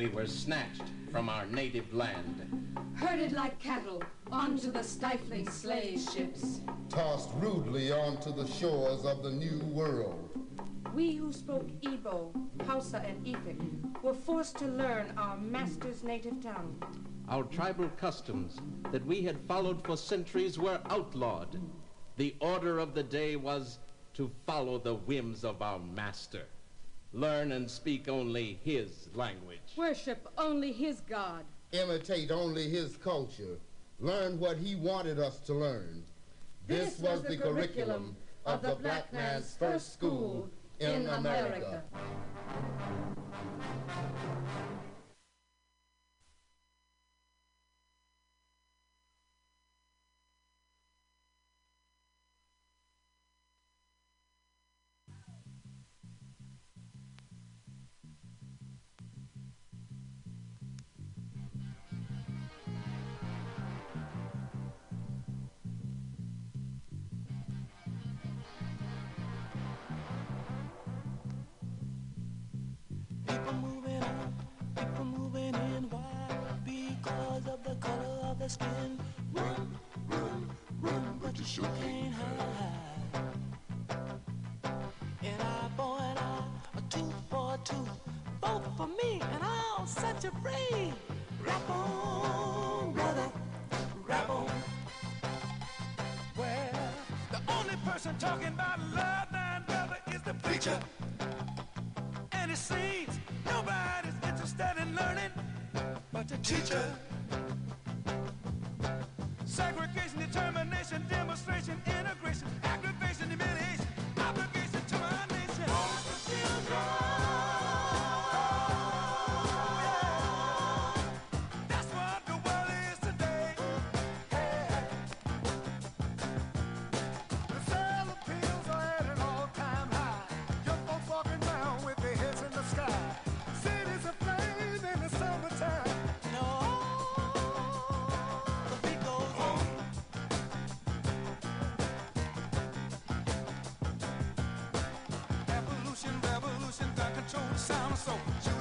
[SPEAKER 14] We were snatched from our native land.
[SPEAKER 15] Herded like cattle onto the stifling slave ships.
[SPEAKER 16] tossed rudely onto the shores of the new world.
[SPEAKER 15] We who spoke Igbo, Hausa, and Efik were forced to learn our master's native tongue.
[SPEAKER 14] Our tribal customs that we had followed for centuries were outlawed. The order of the day was to follow the whims of our master. Learn and speak only his language.
[SPEAKER 15] Worship only his God.
[SPEAKER 16] Imitate only his culture. Learn what he wanted us to learn. This, was the curriculum of the black man's first school in America.
[SPEAKER 17] Because of the color of their skin. Run, run, run, but you sure can't hide. For. Both for me, and. Rap on, brother, rap on. Well, the only person talking about love, thine brother, is the preacher. And nobody's interested in learning but the teacher. Segregation, determination, demonstration, integration, the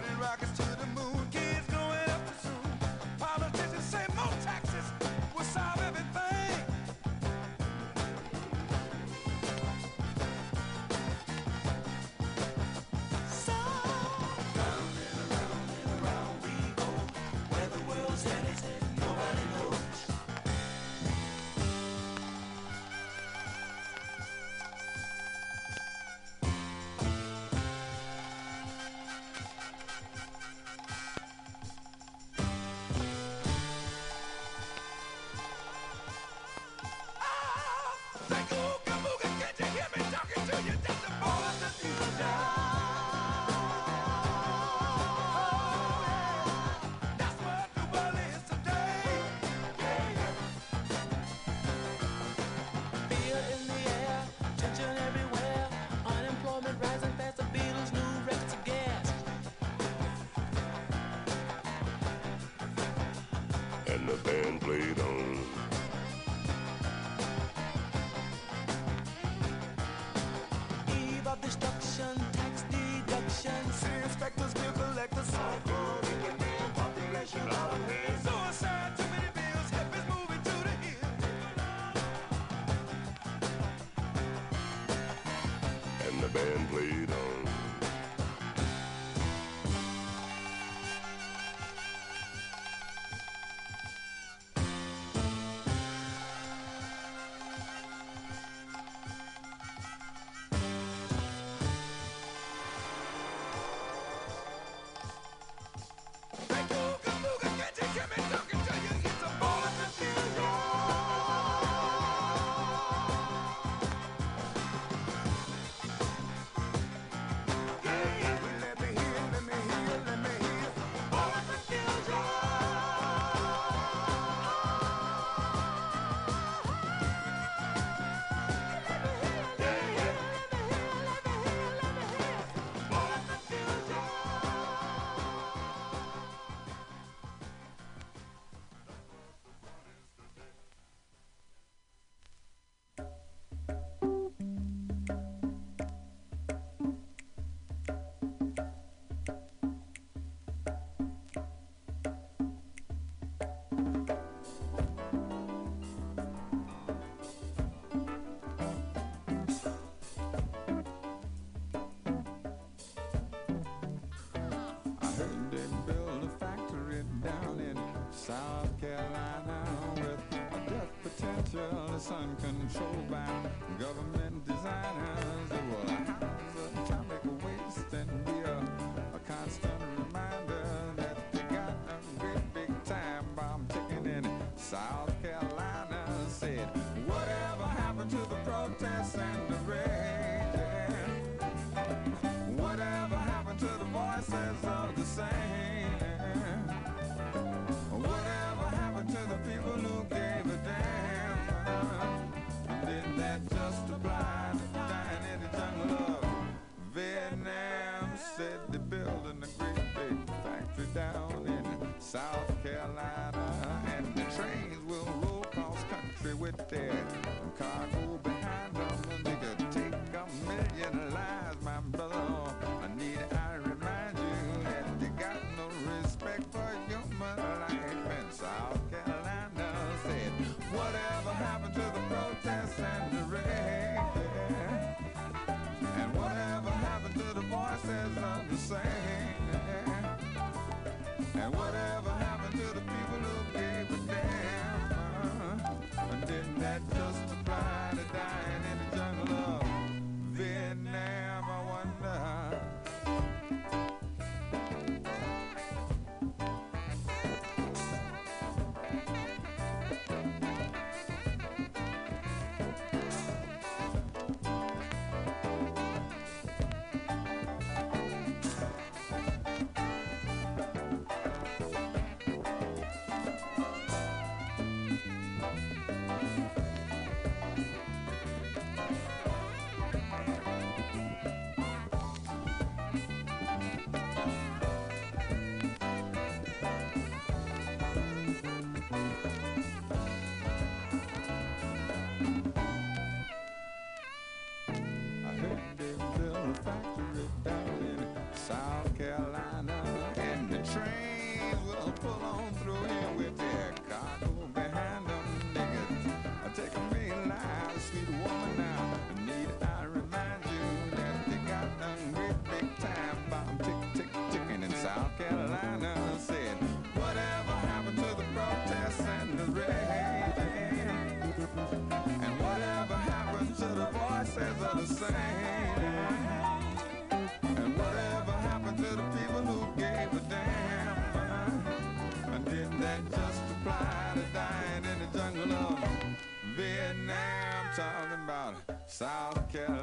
[SPEAKER 17] world is
[SPEAKER 18] uncontrolled by government designers. It will house atomic waste, and we are a constant reminder that they got a great big time bomb ticking in South. podcast.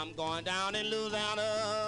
[SPEAKER 18] I'm
[SPEAKER 19] going down in Louisiana.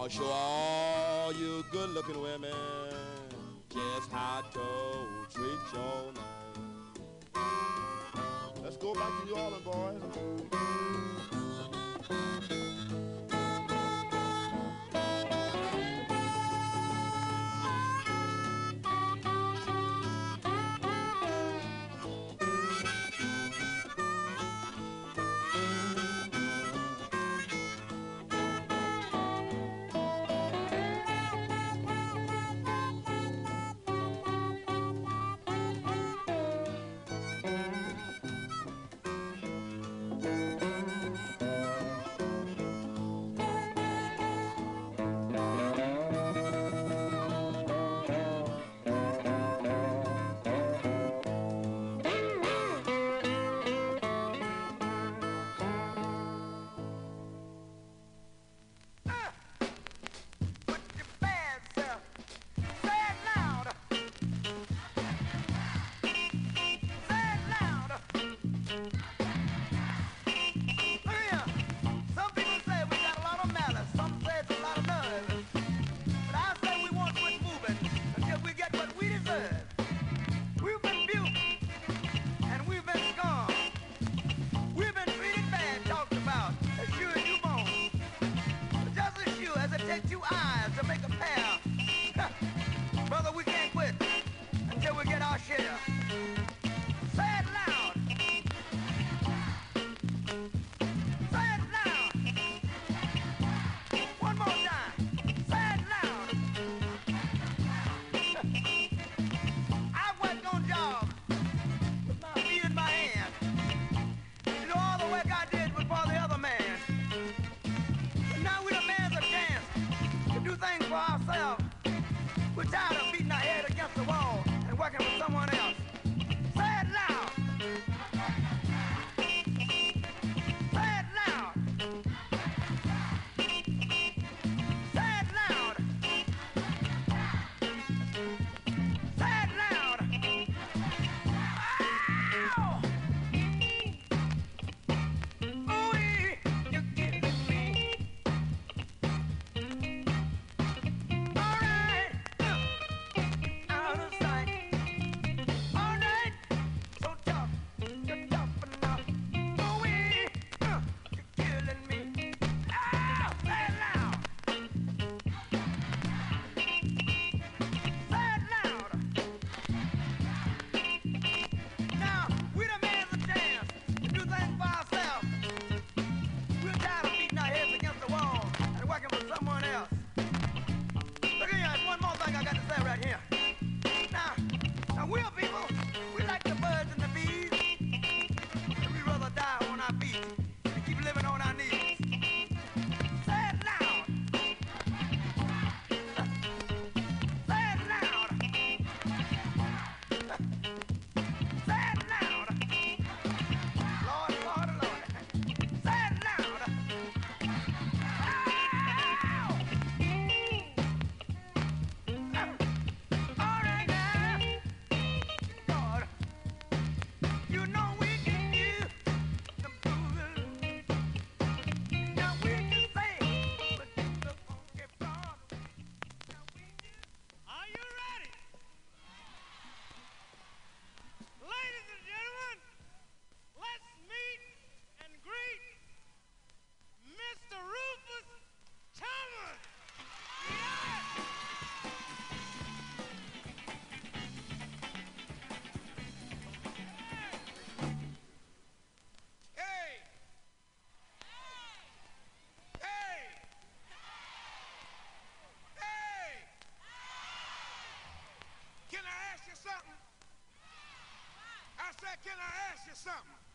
[SPEAKER 19] I'll show all you good looking women just how to treat your man. Let's go back to New Orleans, boys.
[SPEAKER 20] You
[SPEAKER 21] something.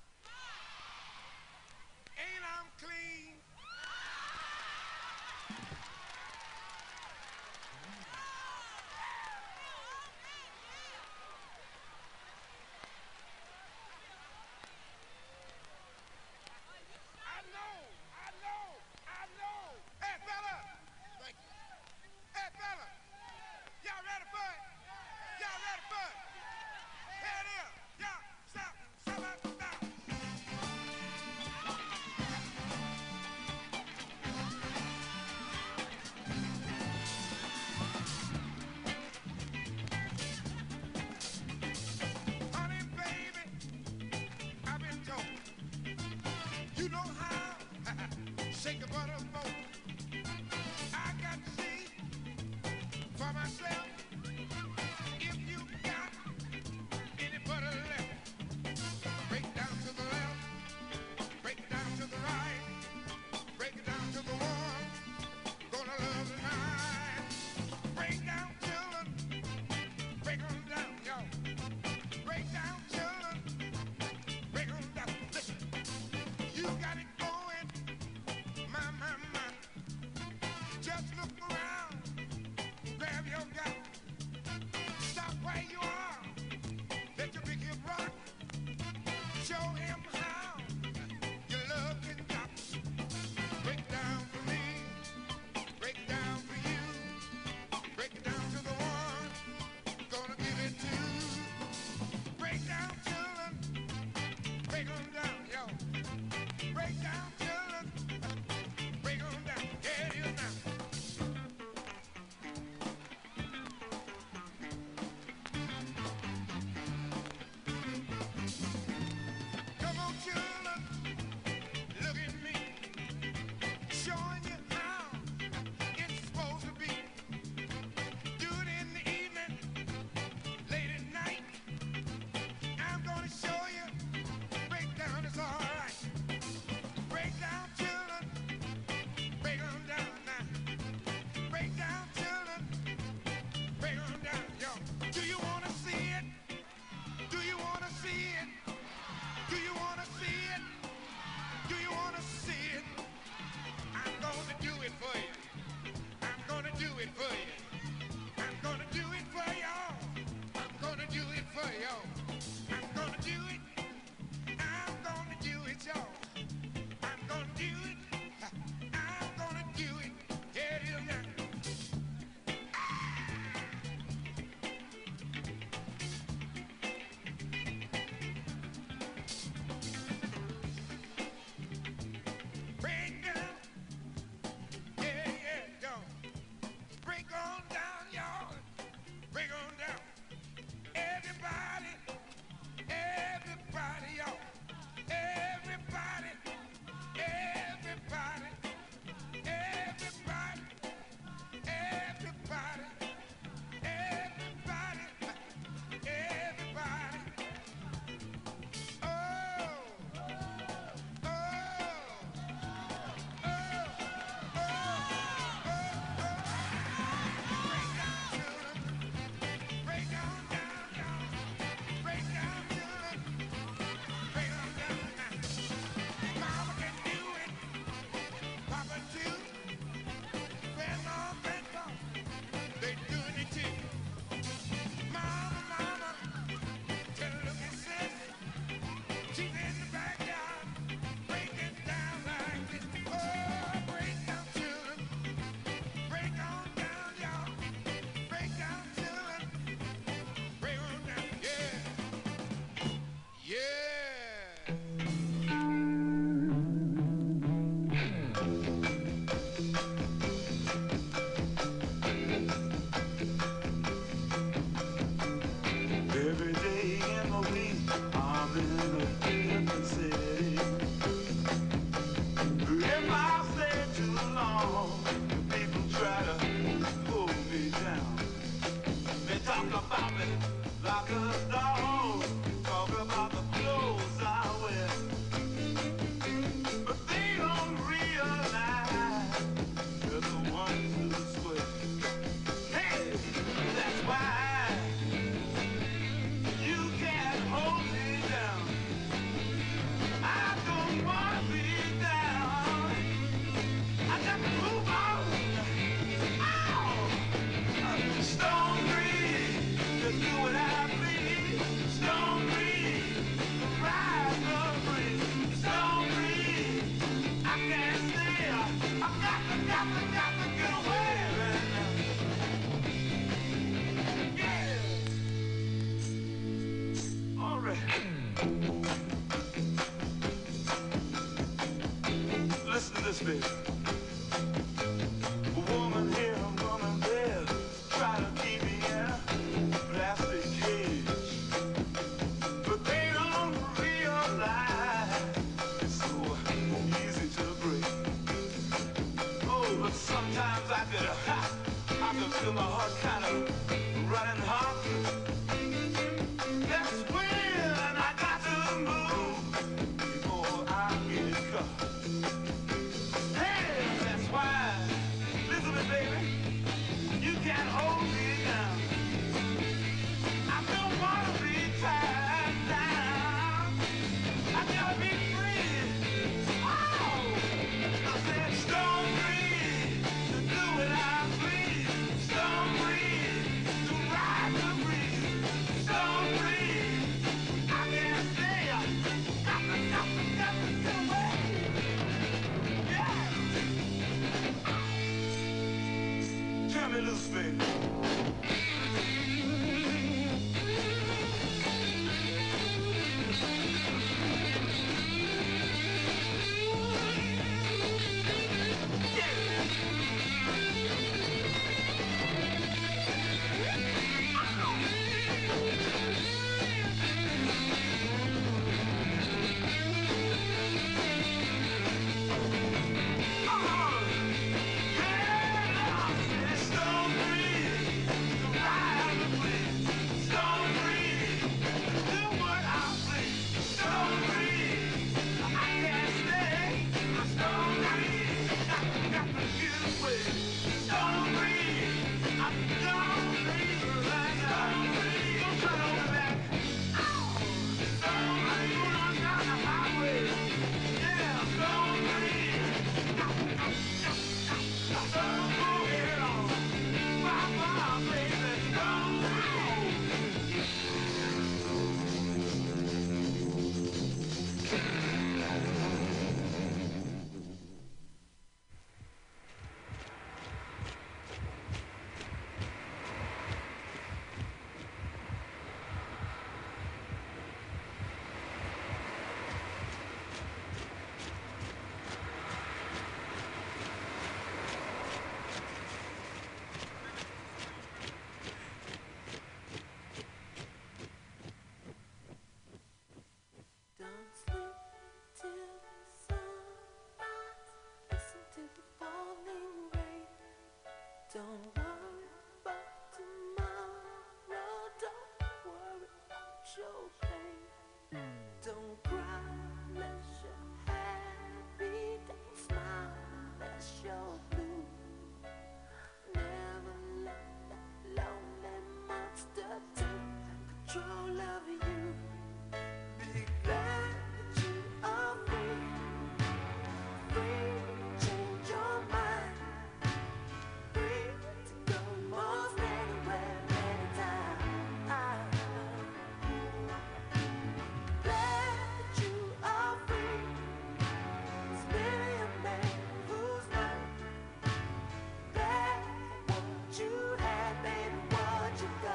[SPEAKER 21] Hmm. Don't cry.